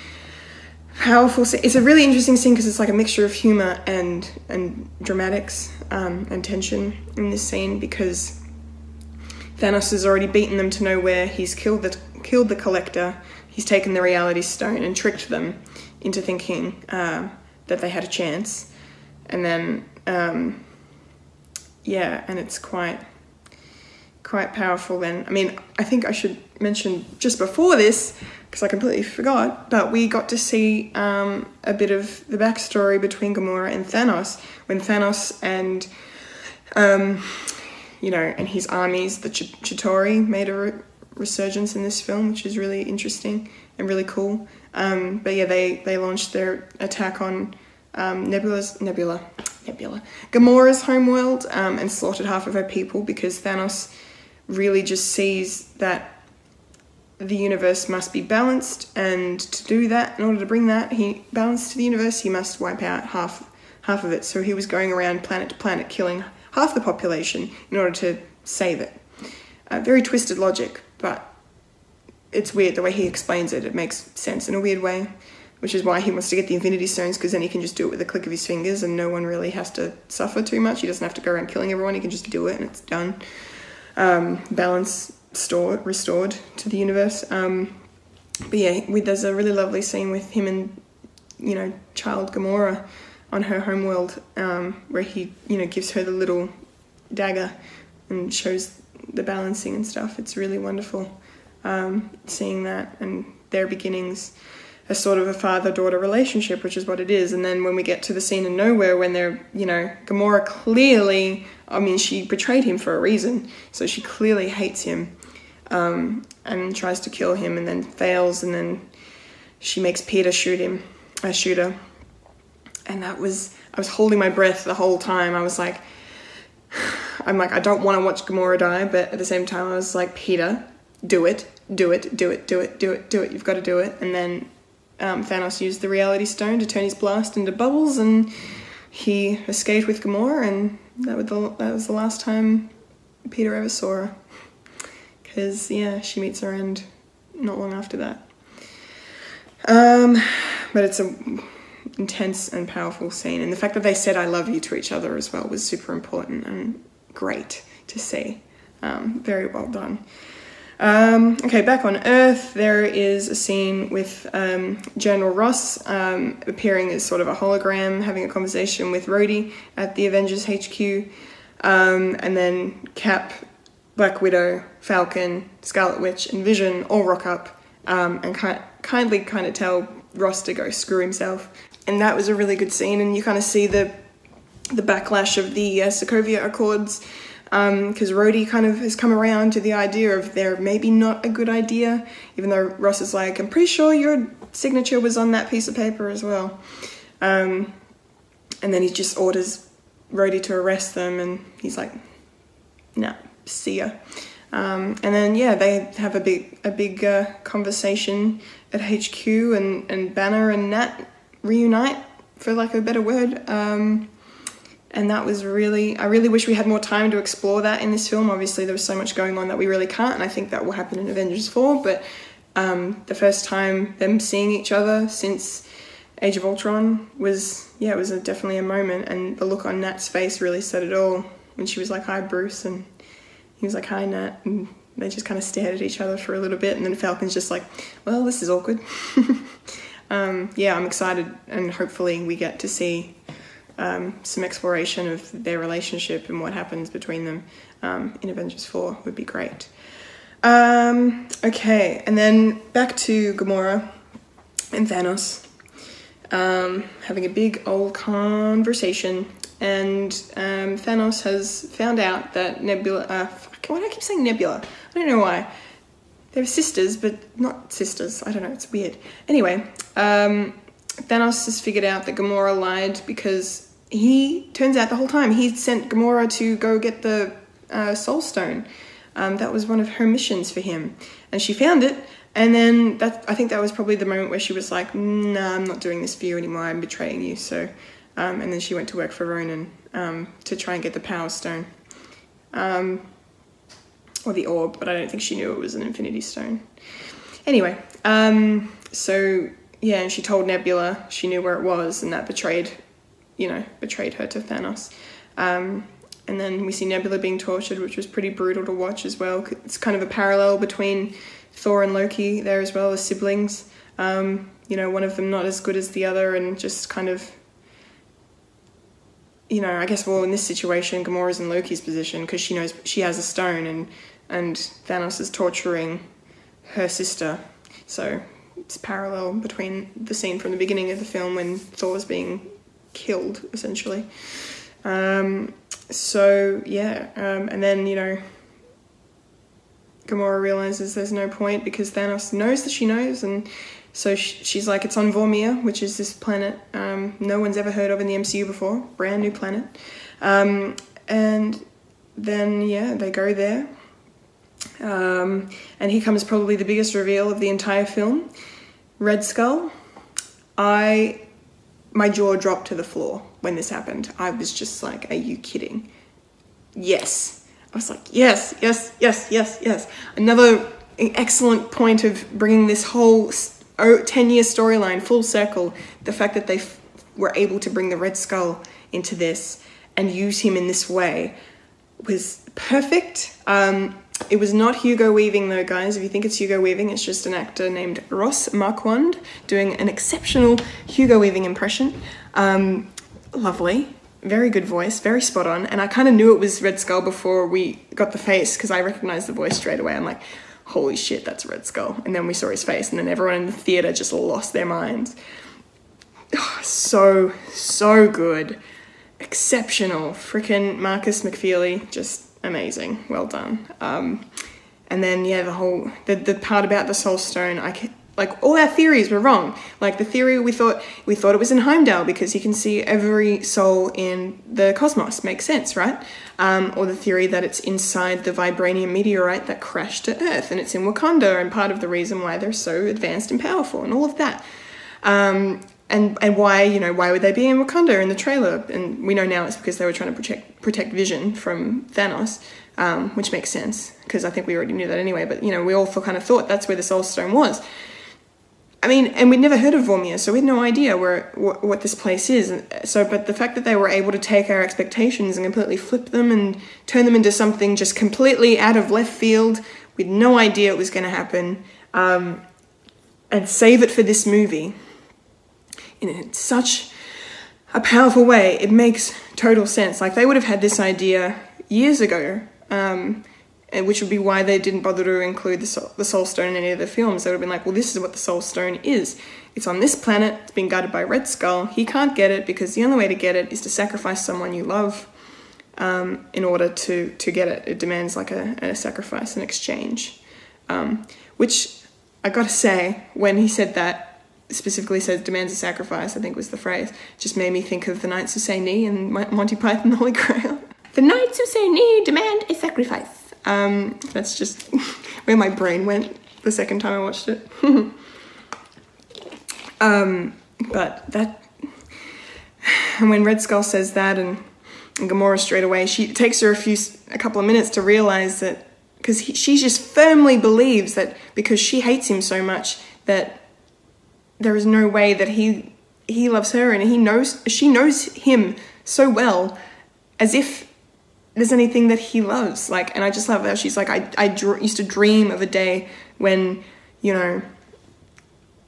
powerful scene. It's a really interesting scene because it's like a mixture of humor and and dramatics um, and tension in this scene because Thanos has already beaten them to Knowhere. He's killed the killed the Collector. He's taken the Reality Stone and tricked them into thinking uh, that they had a chance, and then um, yeah, and it's quite quite powerful then. I mean, I think I should mention just before this, because I completely forgot, but we got to see um, a bit of the backstory between Gamora and Thanos when Thanos and, um, you know, and his armies, the Ch- Chitauri, made a resurgence in this film, which is really interesting and really cool. Um, but yeah, they, they launched their attack on um, Nebula's Nebula. Nebula, Gamora's homeworld, um, and slaughtered half of her people because Thanos really just sees that the universe must be balanced, and to do that, in order to bring that he balance to the universe, he must wipe out half half of it. So he was going around planet to planet, killing half the population in order to save it. Uh, very twisted logic, but it's weird the way he explains it. It makes sense in a weird way, which is why he wants to get the Infinity Stones because then he can just do it with a click of his fingers, and no one really has to suffer too much. He doesn't have to go around killing everyone. He can just do it, and it's done um, balance stored, restored to the universe. Um, but yeah, we, there's a really lovely scene with him and you know child Gamora on her homeworld um, where he you know gives her the little dagger and shows the balancing and stuff. It's really wonderful um, seeing that and their beginnings as sort of a father daughter relationship, which is what it is. And then when we get to the scene in Knowhere, when they're, you know, Gamora clearly, I mean, she betrayed him for a reason, so she clearly hates him um, and tries to kill him and then fails, and then she makes Peter shoot him, a shooter. And that was, I was holding my breath the whole time. I was like, I'm like, I don't want to watch Gamora die, but at the same time, I was like, Peter, do it, do it, do it, do it, do it, do it. You've got to do it. And then um, Thanos used the Reality Stone to turn his blast into bubbles, and he escaped with Gamora, and that was the, that was the last time Peter ever saw her. Because, yeah, she meets her end not long after that. Um, but it's a intense and powerful scene, and the fact that they said "I love you" to each other as well was super important and great to see. Um, very well done. Um, okay, back on Earth, there is a scene with um, General Ross um, appearing as sort of a hologram, having a conversation with Rhodey at the Avengers HQ, um, and then Cap, Black Widow, Falcon, Scarlet Witch, and Vision all rock up um, and ki- kindly kind of tell Ross to go screw himself. And that was a really good scene, and you kind of see the the backlash of the uh, Sokovia Accords because um, Rhodey kind of has come around to the idea of they're maybe not a good idea, even though Ross is like, I'm pretty sure your signature was on that piece of paper as well. Um, and then he just orders Rhodey to arrest them, and he's like, "Nah, see ya." Um, and then yeah, they have a big a big uh, conversation at HQ, and and Banner and Nat reunite, for lack of a better word. Um, and that was really i really wish we had more time to explore that in this film. Obviously there was so much going on that we really can't and i think that will happen in avengers 4 but um, the first time them seeing each other since age of ultron was yeah it was a, definitely a moment and the look on nat's face really said it all when she was like hi bruce and he was like hi nat and they just kind of stared at each other for a little bit and then falcon's just like well this is awkward. Um, yeah i'm excited and hopefully we get to see um, some exploration of their relationship and what happens between them um, in Avengers 4 would be great. Um, okay, and then back to Gamora and Thanos um, having a big old conversation, and um, Thanos has found out that Nebula. Uh, why do I keep saying Nebula? I don't know why. They're sisters, but not sisters. I don't know. It's weird. Anyway, um, Thanos has figured out that Gamora lied because he turns out the whole time he sent Gamora to go get the uh, Soul Stone. Um, that was one of her missions for him, and she found it. And then that I think that was probably the moment where she was like, "Nah, I'm not doing this for you anymore. I'm betraying you." So, um, and then she went to work for Ronan um, to try and get the Power Stone, um, or the orb. But I don't think she knew it was an Infinity Stone. Anyway, um, so yeah, and she told Nebula she knew where it was, and that betrayed you know, betrayed her to Thanos. Um, and then we see Nebula being tortured, which was pretty brutal to watch as well. It's kind of a parallel between Thor and Loki there as well as siblings. Um, you know, one of them not as good as the other, and just kind of, you know, I guess well in this situation, Gamora's in Loki's position because she knows she has a stone, and and Thanos is torturing her sister. So it's parallel between the scene from the beginning of the film when Thor's being killed essentially. Um, so yeah, um, and then you know, Gamora realizes there's no point because Thanos knows that she knows, and so sh- she's like, it's on Vormir, which is this planet um, no one's ever heard of in the MCU before, brand new planet, um, and then yeah, they go there. Um, and here comes probably the biggest reveal of the entire film Red Skull. I my jaw dropped to the floor when this happened. I was just like, are you kidding? Yes. I was like, yes, yes, yes, yes, yes. Another excellent point of bringing this whole 10 year storyline full circle. The fact that they were able to bring the Red Skull into this and use him in this way was perfect. Um, it was not Hugo Weaving, though, guys. If you think it's Hugo Weaving, it's just an actor named Ross Marquand doing an exceptional Hugo Weaving impression. Um, lovely, very good voice, very spot on. And I kind of knew it was Red Skull before we got the face because I recognized the voice straight away. I'm like, holy shit, that's Red Skull. And then we saw his face, and then everyone in the theater just lost their minds. Oh, so, so good. Exceptional. Freaking Markus McFeely, just amazing. Well done. Um, and then yeah, the whole the, the part about the soul stone, I can, like all our theories were wrong. Like the theory we thought we thought it was in Heimdall because you can see every soul in the cosmos. Makes sense, right? Um, or the theory that it's inside the vibranium meteorite that crashed to Earth and it's in Wakanda and part of the reason why they're so advanced and powerful and all of that. Um, and and why you know why would they be in Wakanda in the trailer? And we know now it's because they were trying to protect protect Vision from Thanos, um, which makes sense because I think we already knew that anyway. But you know we all kind of thought that's where the Soul Stone was. I mean, and we'd never heard of Vormir, so we had no idea where what, what this place is. So, but the fact that they were able to take our expectations and completely flip them and turn them into something just completely out of left field, we had no idea it was going to happen, um, and save it for this movie in such a powerful way, it makes total sense. Like they would have had this idea years ago, um, and which would be why they didn't bother to include the soul, the soul stone in any of the films. They would have been like, well, this is what the soul stone is. It's on this planet. It's been guarded by Red Skull. He can't get it because the only way to get it is to sacrifice someone you love. Um, in order to to get it, it demands like a, a sacrifice, an exchange. Um, which I gotta say, when he said that, specifically says demands a sacrifice, I think was the phrase, just made me think of the Knights of St. knee and Monty Python the Holy Grail. The Knights of St. knee demand a sacrifice. Um, that's just where my brain went the second time I watched it. um, but that, and when Red Skull says that, and, and Gamora straight away, she takes her a few, a couple of minutes to realize that because she just firmly believes that because she hates him so much that there is no way that he he loves her and he knows she knows him so well as if there's anything that he loves like and i just love how she's like i, I dr- used to dream of a day when you know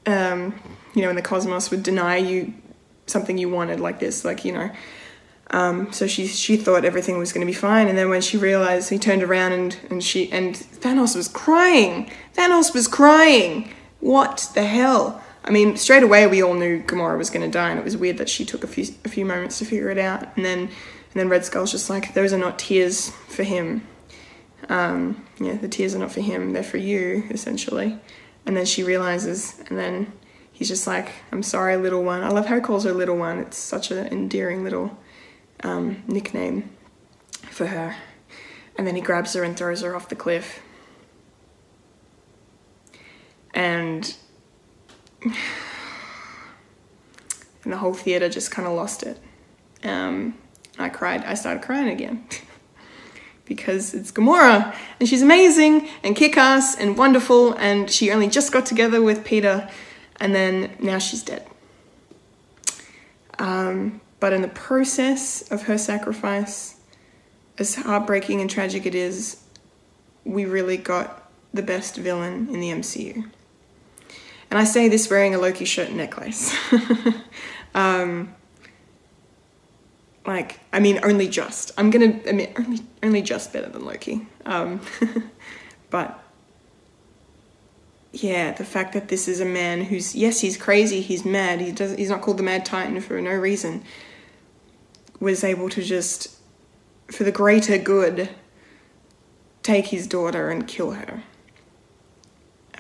um you know when the cosmos would deny you something you wanted like this like you know um, so she she thought everything was going to be fine, and then when she realized, he turned around and and she and Thanos was crying. Thanos was crying. What the hell? I mean, straight away we all knew Gamora was going to die, and it was weird that she took a few a few moments to figure it out, and then and then Red Skull's just like, those are not tears for him. Um, yeah, the tears are not for him; they're for you, essentially. And then she realizes, and then he's just like, "I'm sorry, little one." I love how he calls her little one. It's such an endearing little um, nickname for her. And then he grabs her and throws her off the cliff. And, and the whole theater just kind of lost it. Um, I cried. I started crying again. because it's Gamora and she's amazing and kick ass and wonderful and she only just got together with Peter and then now she's dead. Um, but in the process of her sacrifice, as heartbreaking and tragic it is, we really got the best villain in the MCU. And I say this wearing a Loki shirt and necklace. um, like, I mean, only just. I'm gonna admit, only, only just better than Loki. Um, but yeah, the fact that this is a man who's yes, he's crazy, he's mad. He does. He's not called the Mad Titan for no reason. Was able to just, for the greater good, take his daughter and kill her.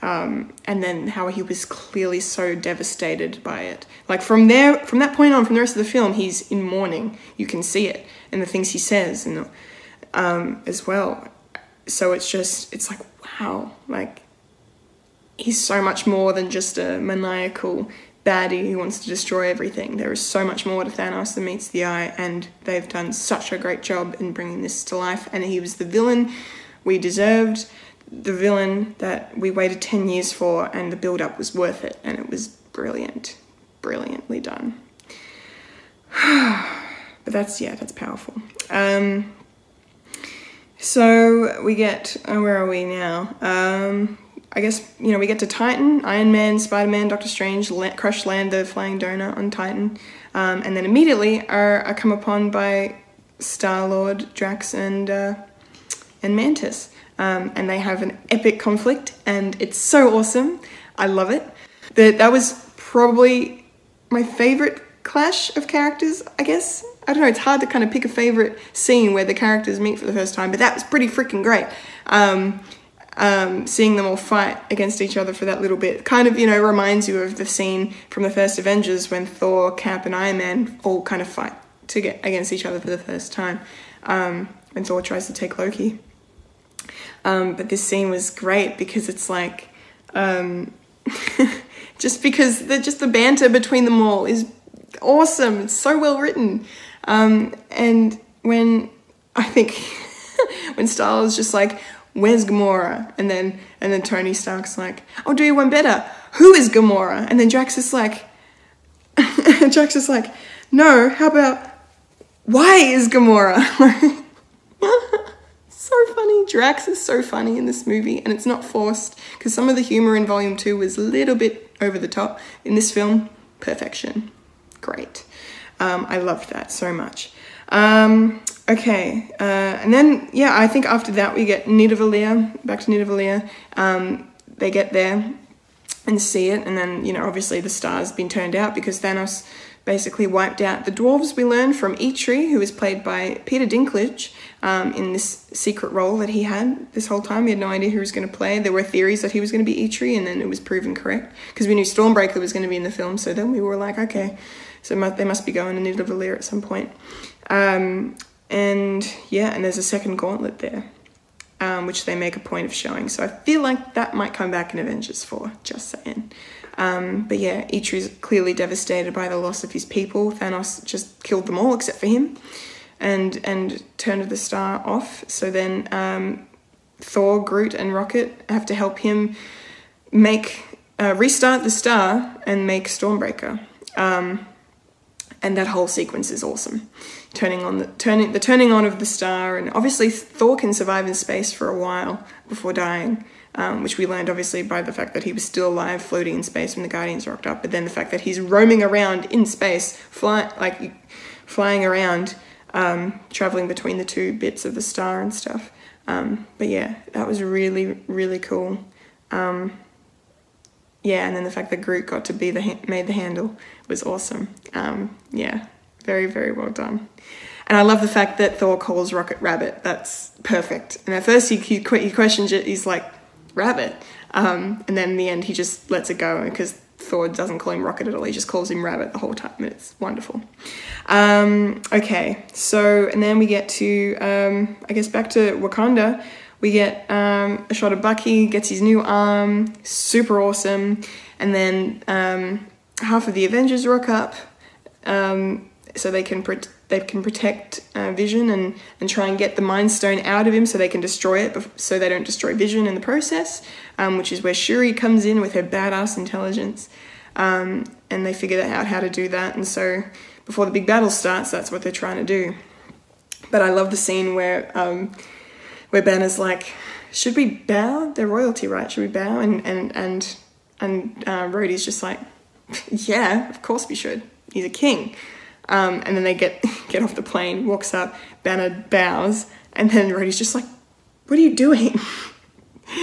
Um, and then how he was clearly so devastated by it. Like from there, from that point on, from the rest of the film, he's in mourning. You can see it, and the things he says, and um, as well. So it's just, it's like wow, like he's so much more than just a maniacal baddie who wants to destroy everything. There is so much more to Thanos than meets the eye, and they've done such a great job in bringing this to life. And he was the villain we deserved, the villain that we waited 10 years for, and the build up was worth it, and it was brilliant, brilliantly done. but that's, yeah, that's powerful. Um, so we get, oh, where are we now? Um, I guess you know we get to Titan, Iron Man, Spider Man, Doctor Strange, la- crush land the flying donut on Titan, um, and then immediately are, are come upon by Star Lord, Drax, and uh, and Mantis, um, and they have an epic conflict, and it's so awesome. I love it. That that was probably my favorite clash of characters. I guess I don't know. It's hard to kind of pick a favorite scene where the characters meet for the first time, but that was pretty freaking great. Um, um, seeing them all fight against each other for that little bit kind of you know reminds you of the scene from the first Avengers when Thor, Cap, and Iron Man all kind of fight to get against each other for the first time um, when Thor tries to take Loki. Um, but this scene was great because it's like um, just because the just the banter between them all is awesome. It's so well written, um, and when I think when Star's just like where's Gamora? And then and then Tony Stark's like, I'll do you one better. who is Gamora? And then Drax is like, Drax is like, no, how about, why is Gamora? Funny. Drax is so funny in this movie, and it's not forced because some of the humor in Volume 2 was a little bit over the top. In this film, perfection. Great. Um, I loved that so much. Um, okay, uh, and then, yeah, I think after that we get Nidavellir, back to Nidavellir. Um, they get there and see it, and then, you know, obviously the star's been turned out because Thanos basically wiped out the dwarves we learned from Eitri, who was played by Peter Dinklage um, in this secret role that he had this whole time. We had no idea who was going to play. There were theories that he was going to be Eitri, and then it was proven correct because we knew Stormbreaker was going to be in the film. So then we were like, okay, so they must be going to Nidavellir at some point. Um, and yeah, and there's a second gauntlet there, um, which they make a point of showing. So I feel like that might come back in Avengers 4, just saying. Um, but yeah, Eitri's clearly devastated by the loss of his people. Thanos just killed them all except for him, and and turned the star off. So then um, Thor, Groot, and Rocket have to help him make uh, restart the star and make Stormbreaker. Um, and that whole sequence is awesome. Turning on the turning the turning on of the star, and obviously Thor can survive in space for a while before dying um, which we learned obviously by the fact that he was still alive, floating in space when the Guardians rocked up. But then the fact that he's roaming around in space, fly like flying around, um, traveling between the two bits of the star and stuff. Um, but yeah, that was really really cool. Um, yeah, and then the fact that Groot got to be the ha- made the handle was awesome. Um, yeah, very very well done. And I love the fact that Thor calls Rocket Rabbit. That's perfect. And at first he, he, he questions it. He's like, Rabbit. Um, and then in the end, he just lets it go because Thor doesn't call him Rocket at all. He just calls him Rabbit the whole time. It's wonderful. Um, okay, so and then we get to um, I guess back to Wakanda. We get um, a shot of Bucky gets his new arm, super awesome, and then um, half of the Avengers rock up, um, so they can they can protect uh, Vision and, and try and get the Mind Stone out of him so they can destroy it, so they don't destroy Vision in the process, um, which is where Shuri comes in with her badass intelligence. Um, and they figure out how to do that. And so before the big battle starts, that's what they're trying to do. But I love the scene where um, where Banner's like, "Should we bow? They're royalty, right? Should we bow?" And and and and uh, Rhodey's just like, "Yeah, of course we should. He's a king." Um, and then they get get off the plane, walks up, Banner bows, and then Rhodey's just like, "What are you doing?"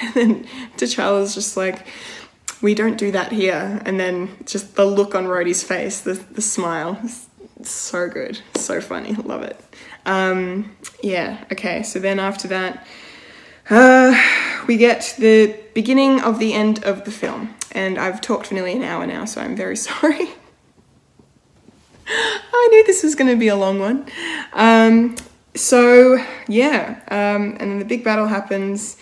and then T'Challa's just like, "We don't do that here." And then just the look on Rhodey's face, the the smile, so good, so funny, love it. Um, yeah, okay. So then after that, uh, we get the beginning of the end of the film, and I've talked for nearly an hour now, so I'm very sorry. I knew this was going to be a long one. Um, so, yeah, um, and then the big battle happens.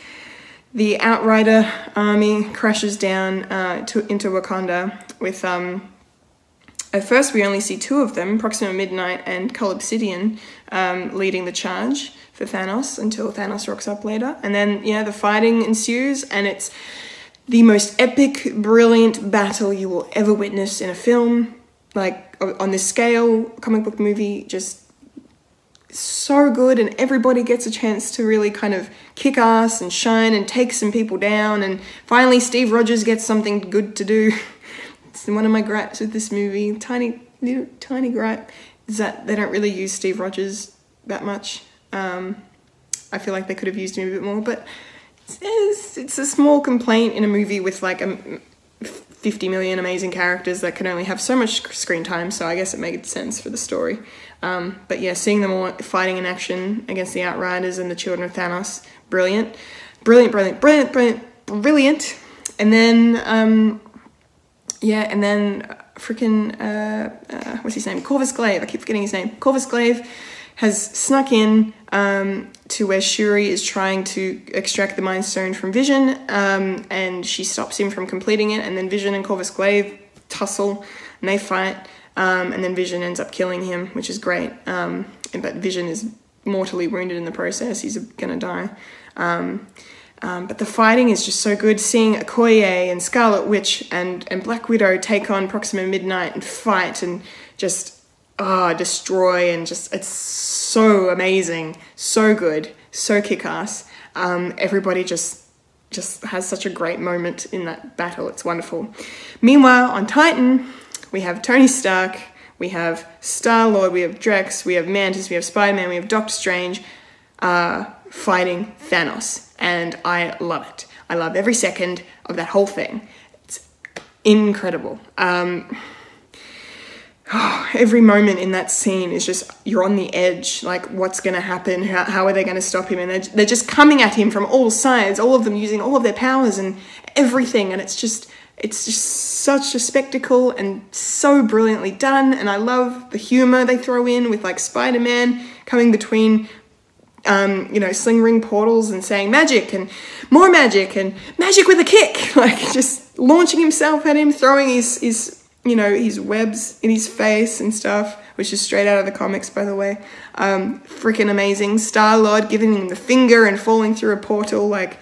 The Outrider army crashes down uh, to, into Wakanda with. Um, at first, we only see two of them Proxima Midnight and Cull Obsidian um, leading the charge for Thanos until Thanos rocks up later. And then, yeah, the fighting ensues, and it's the most epic, brilliant battle you will ever witness in a film like on this scale, comic book movie just so good and everybody gets a chance to really kind of kick ass and shine and take some people down and finally Steve Rogers gets something good to do. it's one of my gripes with this movie, tiny little tiny gripe, is that they don't really use Steve Rogers that much. Um, I feel like they could have used him a bit more, but it's, it's a small complaint in a movie with like a 50 million amazing characters that can only have so much screen time, so I guess it made sense for the story. Um, but yeah, seeing them all fighting in action against the Outriders and the Children of Thanos, brilliant. Brilliant, brilliant, brilliant, brilliant, brilliant. And then, um, yeah, and then freaking, uh, uh, what's his name? Corvus Glaive. I keep forgetting his name. Corvus Glaive has snuck in um, to where Shuri is trying to extract the Mind Stone from Vision, um, and she stops him from completing it. And then Vision and Corvus Glaive tussle, and they fight. Um, and then Vision ends up killing him, which is great. Um, but Vision is mortally wounded in the process; he's gonna die. Um, Um, but the fighting is just so good. Seeing Okoye and Scarlet Witch and, and Black Widow take on Proxima Midnight and fight and just ah destroy and just it's so amazing, so good, so kick ass. Um, everybody just just has such a great moment in that battle. It's wonderful. Meanwhile, on Titan, we have Tony Stark, we have Star Lord, we have Drax, we have Mantis, we have Spider Man, we have Doctor Strange uh, fighting Thanos and I love it. I love every second of that whole thing. It's incredible. Um, oh, every moment in that scene is just you're on the edge. Like, what's going to happen? How, how, are they going to stop him? And they're, they're just coming at him from all sides. All of them using all of their powers and everything. And it's just it's just such a spectacle and so brilliantly done. And I love the humor they throw in with like Spider Man coming between um, you know, sling ring portals and saying magic and more magic and magic with a kick, like just launching himself at him, throwing his, his you know, his webs in his face and stuff, which is straight out of the comics, by the way. Um, Freaking amazing. Star Lord giving him the finger and falling through a portal, like,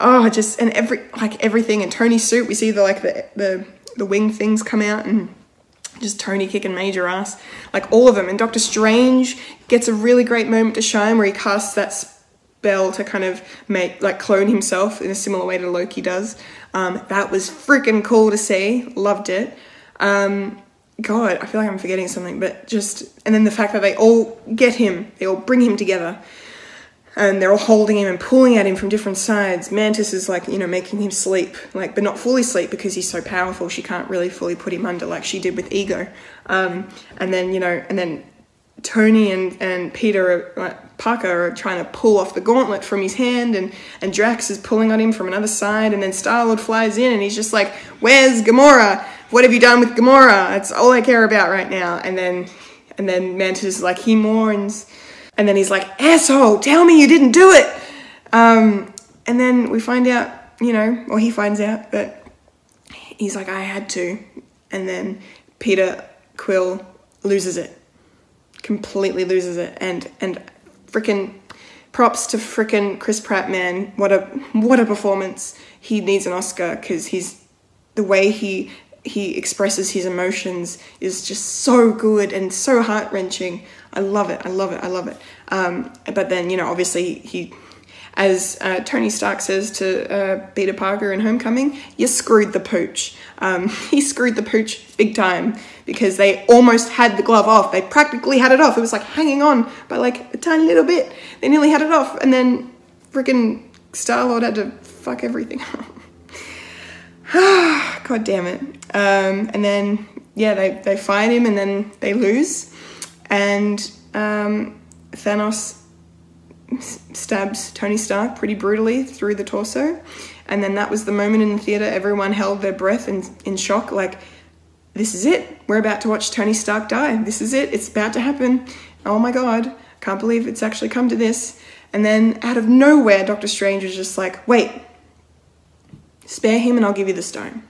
oh, just, and every, like everything. And Tony's suit, we see the, like, the, the, the wing things come out and just Tony kicking major ass, like all of them. And Doctor Strange gets a really great moment to shine where he casts that spell to kind of make like clone himself in a similar way to Loki does. Um, that was freaking cool to see. Loved it. Um, God, I feel like I'm forgetting something, but just and then the fact that they all get him, they all bring him together and they're all holding him and pulling at him from different sides. Mantis is like, you know, making him sleep, like, but not fully sleep because he's so powerful. She can't really fully put him under like she did with Ego. Um, and then, you know, and then Tony and, and Peter uh, Parker are trying to pull off the gauntlet from his hand, and, and Drax is pulling on him from another side. And then Star Lord flies in and he's just like, Where's Gamora? What have you done with Gamora? That's all I care about right now. And then, and then Mantis is like, he mourns and then he's like, asshole, tell me you didn't do it. Um, and then we find out, you know, or he finds out that he's like, I had to. And then Peter Quill loses it, completely loses it. And, and freaking props to freaking Chris Pratt, man. What a, what a performance. He needs an Oscar because he's, the way he he expresses his emotions is just so good and so heart wrenching. I love it. I love it. I love it. Um, but then, you know, obviously he, as uh, Tony Stark says to uh, Peter Parker in Homecoming, you screwed the pooch. Um, he screwed the pooch big time because they almost had the glove off. They practically had it off. It was like hanging on by like a tiny little bit. They nearly had it off, and then freaking Star Lord had to fuck everything up. God damn it. Um, and then, yeah, they, they fight him and then they lose. And um, Thanos stabs Tony Stark pretty brutally through the torso. And then that was the moment in the theater everyone held their breath in, in shock, like, this is it. We're about to watch Tony Stark die. This is it. It's about to happen. Oh my god. Can't believe it's actually come to this. And then out of nowhere, Doctor Strange is just like, wait, spare him and I'll give you the stone.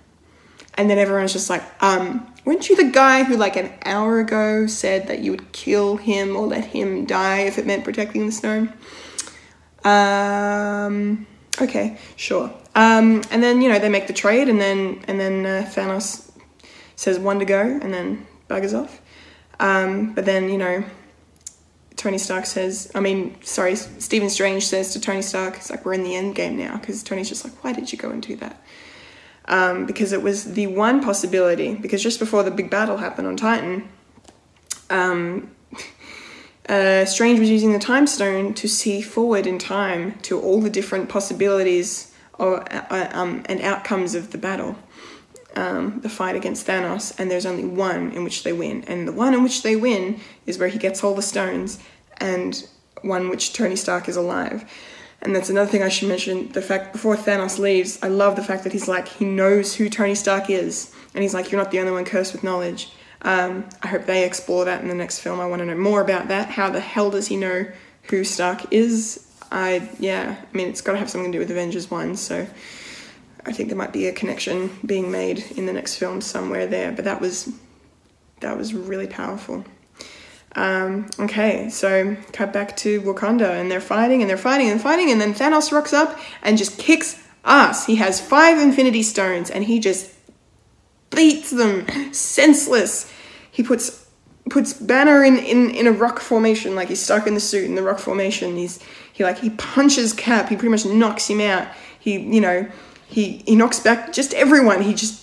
And then everyone's just like, um, weren't you the guy who like an hour ago said that you would kill him or let him die if it meant protecting the stone? Um, okay, sure. Um, and then you know they make the trade, and then and then uh, Thanos says one to go, and then buggers off. Um, but then you know Tony Stark says, I mean, sorry, Stephen Strange says to Tony Stark, it's like we're in the end game now because Tony's just like, why did you go and do that? um, because it was the one possibility. Because just before the big battle happened on Titan, um, uh, Strange was using the Time Stone to see forward in time to all the different possibilities or, uh, um, and outcomes of the battle. Um, the fight against Thanos, and there's only one in which they win. And the one in which they win is where he gets all the stones, and one which Tony Stark is alive. And that's another thing I should mention the fact before Thanos leaves, I love the fact that he's like, he knows who Tony Stark is. And he's like, you're not the only one cursed with knowledge. Um, I hope they explore that in the next film. I want to know more about that. How the hell does he know who Stark is? I, yeah, I mean, it's got to have something to do with Avengers 1, so I think there might be a connection being made in the next film somewhere there. But that was, that was really powerful. Um, okay, so cut back to Wakanda, and they're fighting and they're fighting and fighting, and then Thanos rocks up and just kicks ass. He has five Infinity Stones, and he just beats them senseless. He puts puts Banner in, in, in a rock formation, like he's stuck in the suit in the rock formation. He's he like he punches Cap. He pretty much knocks him out. He you know he he knocks back just everyone. He just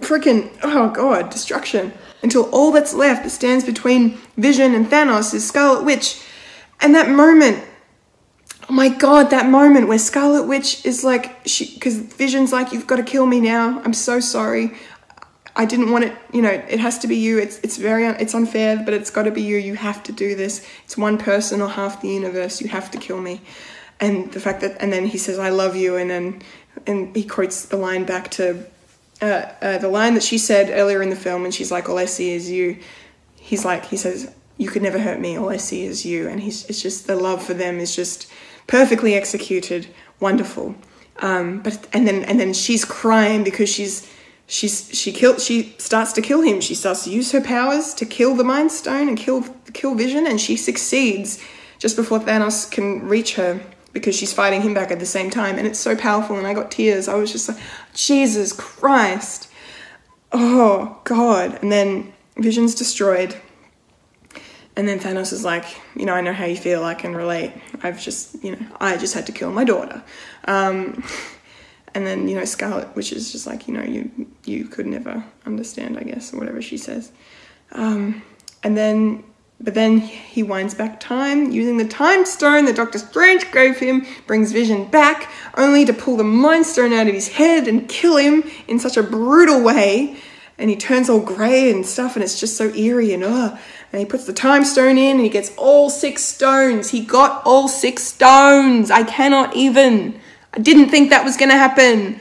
freaking oh god destruction until all that's left that stands between Vision and Thanos is Scarlet Witch. And that moment, oh my god, that moment where Scarlet Witch is like, she, because Vision's like, you've got to kill me now. I'm so sorry. I didn't want it, you know, it has to be you. It's, it's very, it's unfair, but it's got to be you. You have to do this. It's one person or half the universe. You have to kill me. And the fact that, and then he says, I love you. And then, and he quotes the line back to uh, uh, the line that she said earlier in the film, and she's like, "All I see is you." He's like, he says, "You could never hurt me. All I see is you." And he's, it's just the love for them is just perfectly executed, wonderful. Um, but and then and then she's crying because she's she's she kill she starts to kill him. She starts to use her powers to kill the Mind Stone and kill kill Vision, and she succeeds just before Thanos can reach her because she's fighting him back at the same time and it's so powerful and I got tears. I was just like, Jesus Christ. Oh God. And then Vision's destroyed. And then Thanos is like, you know, I know how you feel, I can relate. I've just, you know, I just had to kill my daughter. Um, and then, you know, Scarlet Witch is just like, you know, you you could never understand, I guess, whatever she says. Um, and then but then he winds back time using the time stone that Doctor Strange gave him, brings Vision back, only to pull the mind stone out of his head and kill him in such a brutal way. And he turns all grey and stuff, and it's just so eerie and ugh. And he puts the time stone in and he gets all six stones. He got all six stones. I cannot even. I didn't think that was gonna happen.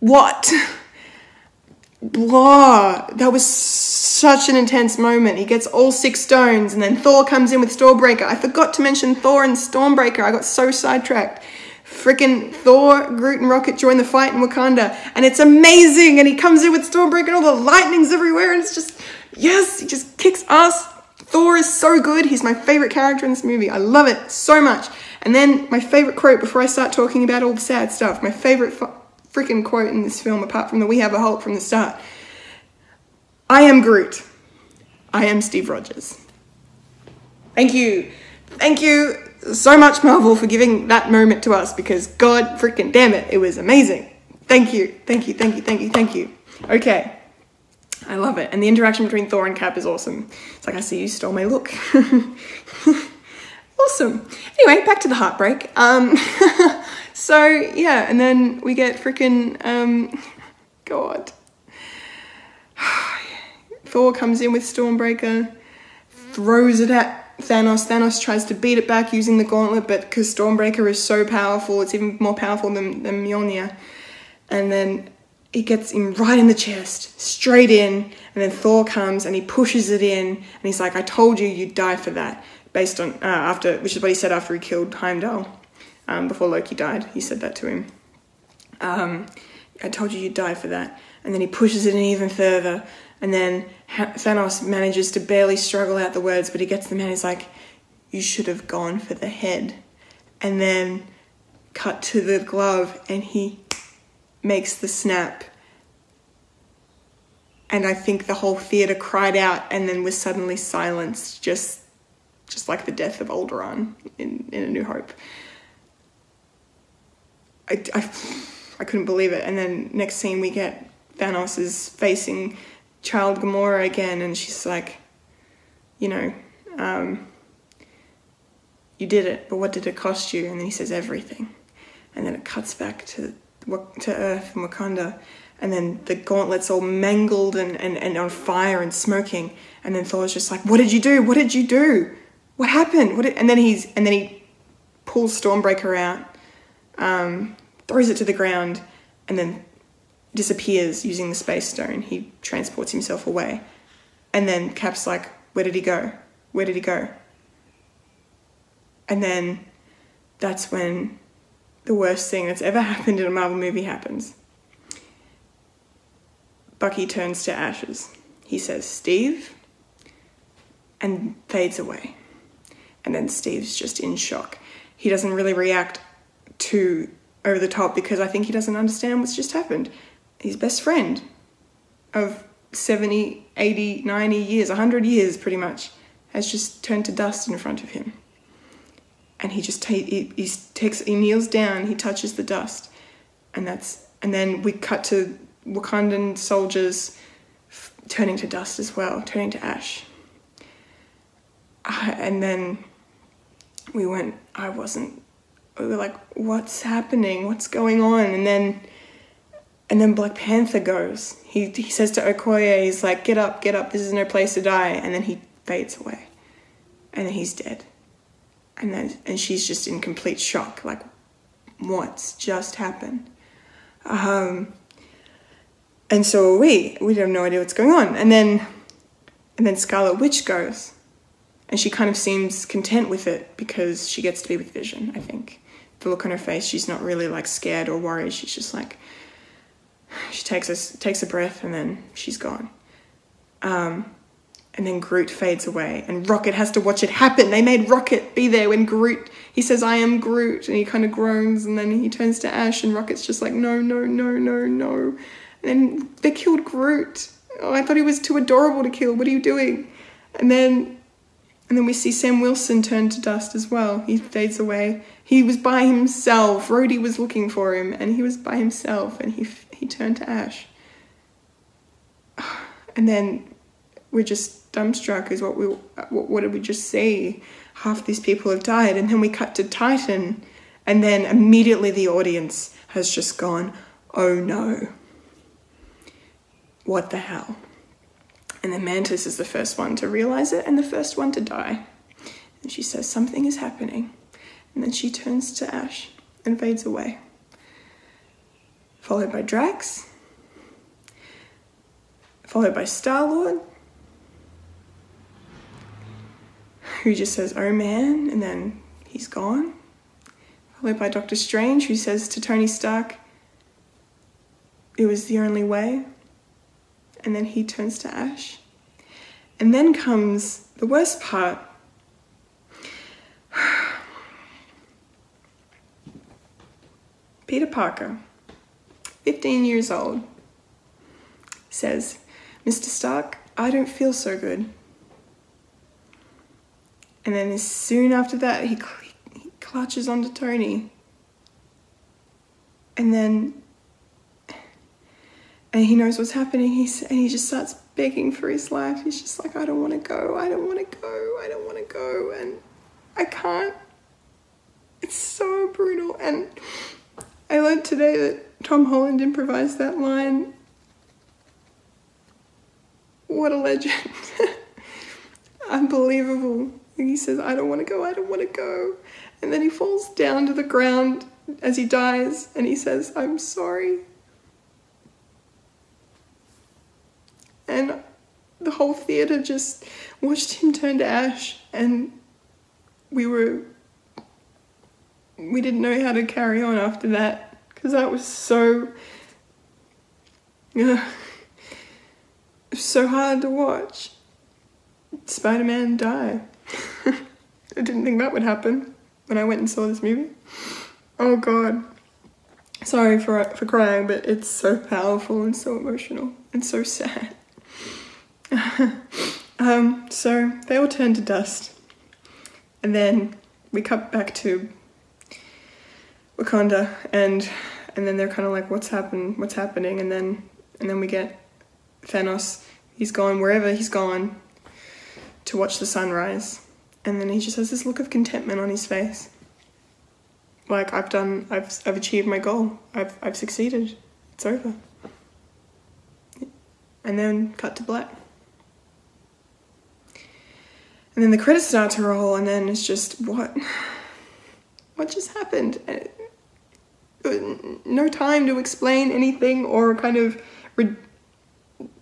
What? blah. That was such an intense moment. He gets all six stones, and then Thor comes in with Stormbreaker. I forgot to mention Thor and Stormbreaker. I got so sidetracked. Freaking Thor, Groot, and Rocket join the fight in Wakanda, and it's amazing. And he comes in with Stormbreaker, and all the lightning's everywhere, and it's just yes, he just kicks ass. Thor is so good. He's my favorite character in this movie. I love it so much. And then my favorite quote before I start talking about all the sad stuff. My favorite freaking quote in this film, apart from the We Have a Hulk from the start. I am Groot. I am Steve Rogers. Thank you. Thank you so much, Marvel, for giving that moment to us because God freaking damn it, it was amazing. Thank you. Thank you. Thank you. Thank you. Thank you. Okay. I love it. And the interaction between Thor and Cap is awesome. It's like, I see you stole my look. awesome. Anyway, back to the heartbreak. Um, So yeah, and then we get freaking um, God. Thor comes in with Stormbreaker, throws it at Thanos. Thanos tries to beat it back using the gauntlet, but because Stormbreaker is so powerful, it's even more powerful than, than Mjolnir. And then it gets him right in the chest, straight in, and then Thor comes and he pushes it in, and he's like, "I told you you'd die for that." Based on uh, after, which is what he said after he killed Heimdall um, before Loki died. He said that to him. Um, I told you you'd die for that. And then he pushes it in even further. And then Thanos manages to barely struggle out the words, but he gets them out. He's like, You should have gone for the head. And then cut to the glove, and he makes the snap. And I think the whole theatre cried out and then was suddenly silenced, just just like the death of Alderaan in, in A New Hope. I, I, I couldn't believe it. And then next scene we get Thanos is facing child Gamora again, and she's like, you know, um, you did it, but what did it cost you? And then he says everything, and then it cuts back to to Earth and Wakanda, and then the gauntlet's all mangled and, and, and on fire and smoking, and then Thor's just like, what did you do? What did you do? What happened? What and then he's and then he pulls Stormbreaker out um, throws it to the ground, and then disappears using the space stone. He transports himself away. And then Cap's like, Where did he go? Where did he go? And then that's when the worst thing that's ever happened in a Marvel movie happens. Bucky turns to ashes. He says, Steve? and fades away. And then Steve's just in shock. He doesn't really react too over the top because I think he doesn't understand what's just happened. His best friend of 70, 80, 90 years, 100 years pretty much, has just turned to dust in front of him. And he just ta- he, he takes he kneels down, he touches the dust, and that's and then we cut to Wakandan soldiers f- turning to dust as well, turning to ash. Uh, and then we went. I wasn't. We were like, "What's happening? What's going on?" And then and then Black Panther goes. He, he says to Okoye, he's like, get up, get up, this is no place to die. And then he fades away. And then he's dead. And then and she's just in complete shock, like, what's just happened? Um, and so we we have no idea what's going on. And then and then Scarlet Witch goes. And she kind of seems content with it because she gets to be with Vision, I think. The look on her face, she's not really like scared or worried. She's just like, she takes a, takes a breath and then she's gone. Um, and then Groot fades away and Rocket has to watch it happen. They made Rocket be there when Groot, he says, I am Groot, and he kind of groans and then he turns to Ash and Rocket's just like, no, no, no, no, no. And then they killed Groot. Oh, I thought he was too adorable to kill. What are you doing? And then and then we see Sam Wilson turn to dust as well. He fades away. He was by himself. Rhodey was looking for him, and he was by himself, and he he turned to ash. And then we're just dumbstruck. Is what we what, what did we just see? Half these people have died, and then we cut to Titan, and then immediately the audience has just gone, "Oh no! What the hell?" And then Mantis is the first one to realize it and the first one to die. And she says, Something is happening. And then she turns to Ash and fades away. Followed by Drax. Followed by Star Lord. Who just says, Oh man, and then he's gone. Followed by Doctor Strange, who says to Tony Stark, It was the only way and then he turns to ash. And then comes the worst part. Peter Parker, 15 years old, says, Mr. Stark, I don't feel so good. And then, soon after that, he, cl- he clutches onto Tony. And then and he knows what's happening. He's and he just starts begging for his life. He's just like, I don't want to go. I don't want to go. I don't want to go. And I can't. It's so brutal. And I learned today that Tom Holland improvised that line. What a legend. Unbelievable. He says, I don't want to go. I don't want to go. And then he falls down to the ground as he dies and he says, I'm sorry. and the whole theatre just watched him turn to ash and we were we didn't know how to carry on after that because that was so uh, so hard to watch. Spider-man die. I didn't think that would happen when i went and saw this movie. Oh god. Sorry for for crying but it's so powerful and so emotional and so sad. Um, so they all turn to dust, and then we cut back to Wakanda, and and then they're kind of like, "What's happened? What's happening?" And then and then we get Thanos. He's gone wherever he's gone to watch the sunrise, and then he just has this look of contentment on his face. Like I've done, I've I've achieved my goal. I've I've succeeded. It's over. And then cut to black and then the credits start to roll and then it's just what what just happened uh, no time to explain anything or kind of re-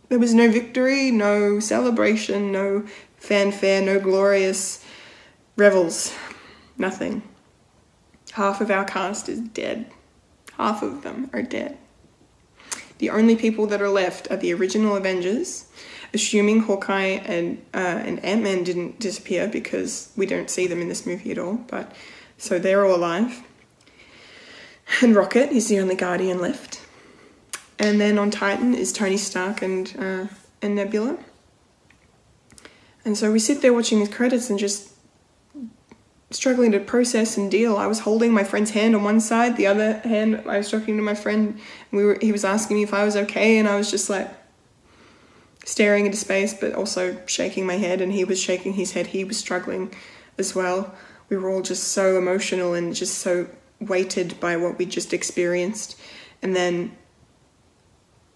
there was no victory no celebration no fanfare no glorious revels nothing half of our cast is dead half of them are dead the only people that are left are the original avengers assuming Hawkeye and uh, and Ant Man didn't disappear because we don't see them in this movie at all. But so they're all alive. And Rocket is the only Guardian left. And then on Titan is Tony Stark and uh, and Nebula. And so we sit there watching these credits and just struggling to process and deal. I was holding my friend's hand on one side, the other hand I was talking to my friend. We were he was asking me if I was okay, and I was just like staring into space, but also shaking my head. And he was shaking his head. He was struggling as well. We were all just so emotional and just so weighted by what we just experienced. And then,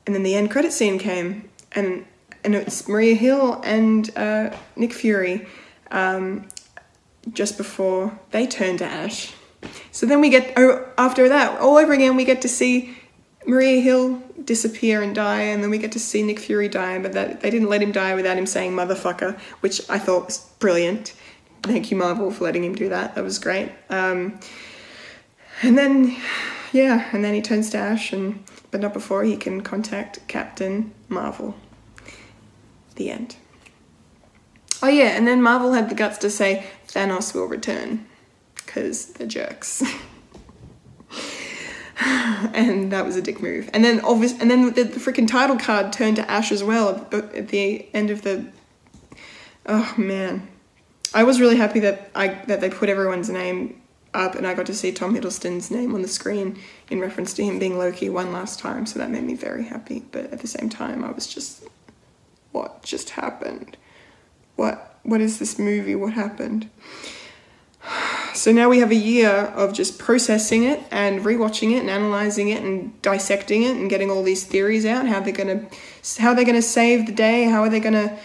and then the end credit scene came, and and it's Maria Hill and uh, Nick Fury. Um, just before they turn to ash. So then we get, oh, after that, all over again, we get to see Maria Hill disappear and die, and then we get to see Nick Fury die, but that they didn't let him die without him saying motherfucker, which I thought was brilliant. Thank you, Marvel, for letting him do that. That was great. Um, and then, yeah, and then he turns to Ash, and but not before he can contact Captain Marvel. The end. Oh yeah, and then Marvel had the guts to say Thanos will return because they're jerks. and that was a dick move. And then obvious, and then the, the freaking title card turned to Ash as well at the, at the end of the. Oh man, I was really happy that I that they put everyone's name up, and I got to see Tom Hiddleston's name on the screen in reference to him being Loki one last time. So that made me very happy. But at the same time, I was just, what just happened? What what is this movie? What happened? So now we have a year of just processing it and rewatching it and analyzing it and dissecting it and getting all these theories out. How they're gonna, how they're gonna save the day. How are they gonna,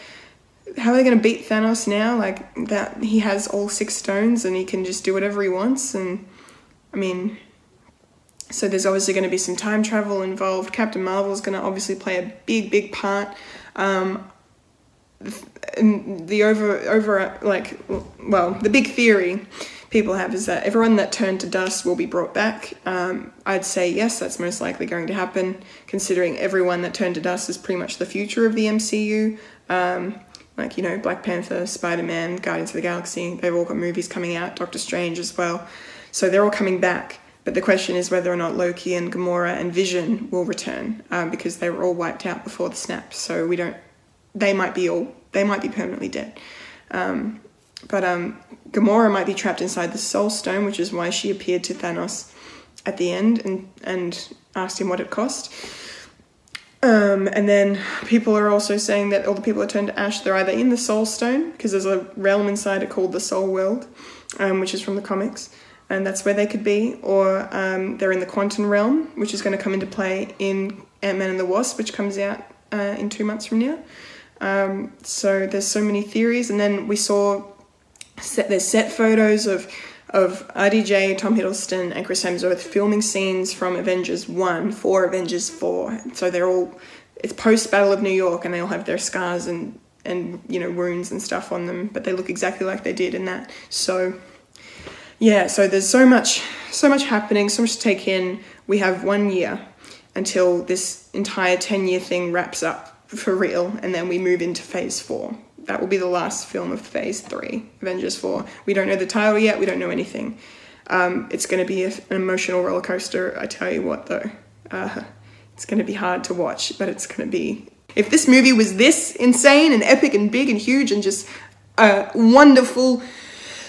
how are they gonna beat Thanos now? Like that he has all six stones and he can just do whatever he wants. And I mean, so there's obviously going to be some time travel involved. Captain Marvel is going to obviously play a big, big part. Um, the over over like well the big theory people have is that everyone that turned to dust will be brought back. Um, I'd say yes, that's most likely going to happen, considering everyone that turned to dust is pretty much the future of the MCU. Um, like you know, Black Panther, Spider Man, Guardians of the Galaxy. They've all got movies coming out. Doctor Strange as well. So they're all coming back. But the question is whether or not Loki and Gamora and Vision will return um, because they were all wiped out before the snap. So we don't. They might be all they might be permanently dead. Um, but um, Gamora might be trapped inside the Soul Stone, which is why she appeared to Thanos at the end and, and asked him what it cost. Um, and then people are also saying that all the people that turned to ash, they're either in the Soul Stone, because there's a realm inside it called the Soul World, um, which is from the comics, and that's where they could be, or um, they're in the Quantum Realm, which is going to come into play in Ant Man and the Wasp, which comes out uh, in two months from now. Um, so there's so many theories, and then we saw set, there's set photos of of RDJ, Tom Hiddleston, and Chris Hemsworth filming scenes from Avengers One for Avengers Four. So they're all it's post Battle of New York, and they all have their scars and and you know wounds and stuff on them, but they look exactly like they did in that. So yeah, so there's so much so much happening, so much to take in. We have one year until this entire 10 year thing wraps up for real, and then we move into phase four. That will be the last film of phase three, Avengers 4. We don't know the title yet, we don't know anything. Um, it's going to be an emotional roller coaster, I tell you what, though. Uh, it's going to be hard to watch, but it's going to be. If this movie was this insane and epic and big and huge and just a wonderful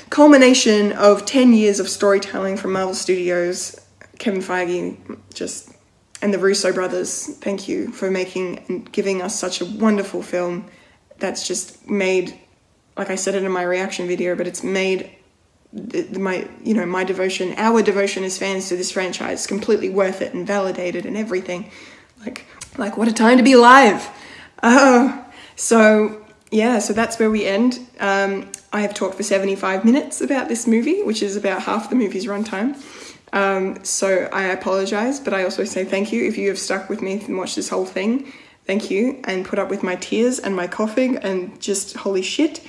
culmination of 10 years of storytelling from Marvel Studios, Kevin Feige just and the Russo brothers, thank you for making and giving us such a wonderful film that's just made, like I said it in my reaction video, but it's made my you know my devotion, our devotion as fans to this franchise, completely worth it and validated and everything. Like like what a time to be alive. Oh, so yeah, so that's where we end. Um, I have talked for 75 minutes about this movie, which is about half the movie's runtime. Um, so I apologize, but I also say thank you if you have stuck with me and watched this whole thing. Thank you, and put up with my tears and my coughing and just holy shit.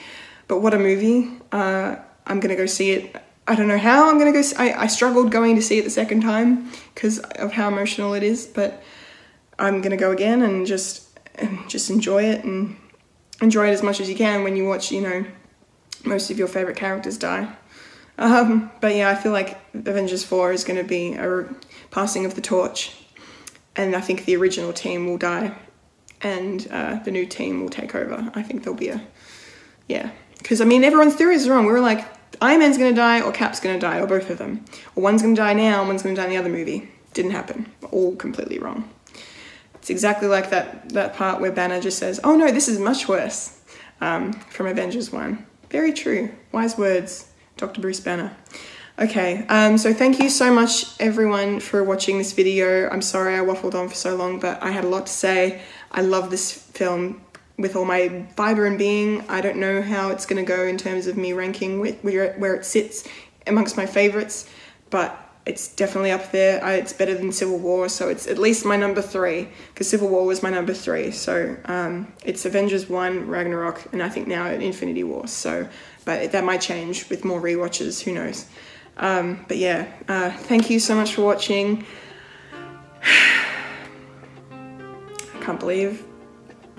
But what a movie! Uh, I'm gonna go see it. I don't know how I'm gonna go. See, I I struggled going to see it the second time because of how emotional it is, but I'm gonna go again and just and just enjoy it and enjoy it as much as you can when you watch, you know, most of your favorite characters die. Um, but yeah, I feel like Avengers 4 is going to be a passing of the torch, and I think the original team will die, and uh, the new team will take over. I think there'll be a, yeah, because I mean, everyone's theory is wrong. We were like, Iron Man's to die, or Cap's to die, or both of them. Or one's to die now, and one's to die in the other movie. Didn't happen. All completely wrong. It's exactly like that, that part where Banner just says, oh no, this is much worse, um, from Avengers 1. Very true. Wise words, Dr. Bruce Banner. Okay, um, so thank you so much everyone for watching this video. I'm sorry I waffled on for so long, but I had a lot to say. I love this film with all my fiber and being. I don't know how it's going to go in terms of me ranking where, it sits amongst my favorites, but it's definitely up there. I, it's better than Civil War, so it's at least my number three because Civil War was my number three. So um, it's Avengers one, Ragnarok, and I think now Infinity War. So, but that might change with more re-watches. Who knows? Um, but yeah, uh, thank you so much for watching. Can't believe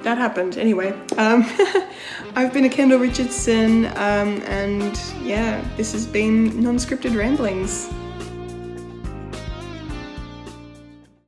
that happened. Anyway, um, I've been a Kendall Richardson, um, and yeah, this has been non-scripted ramblings.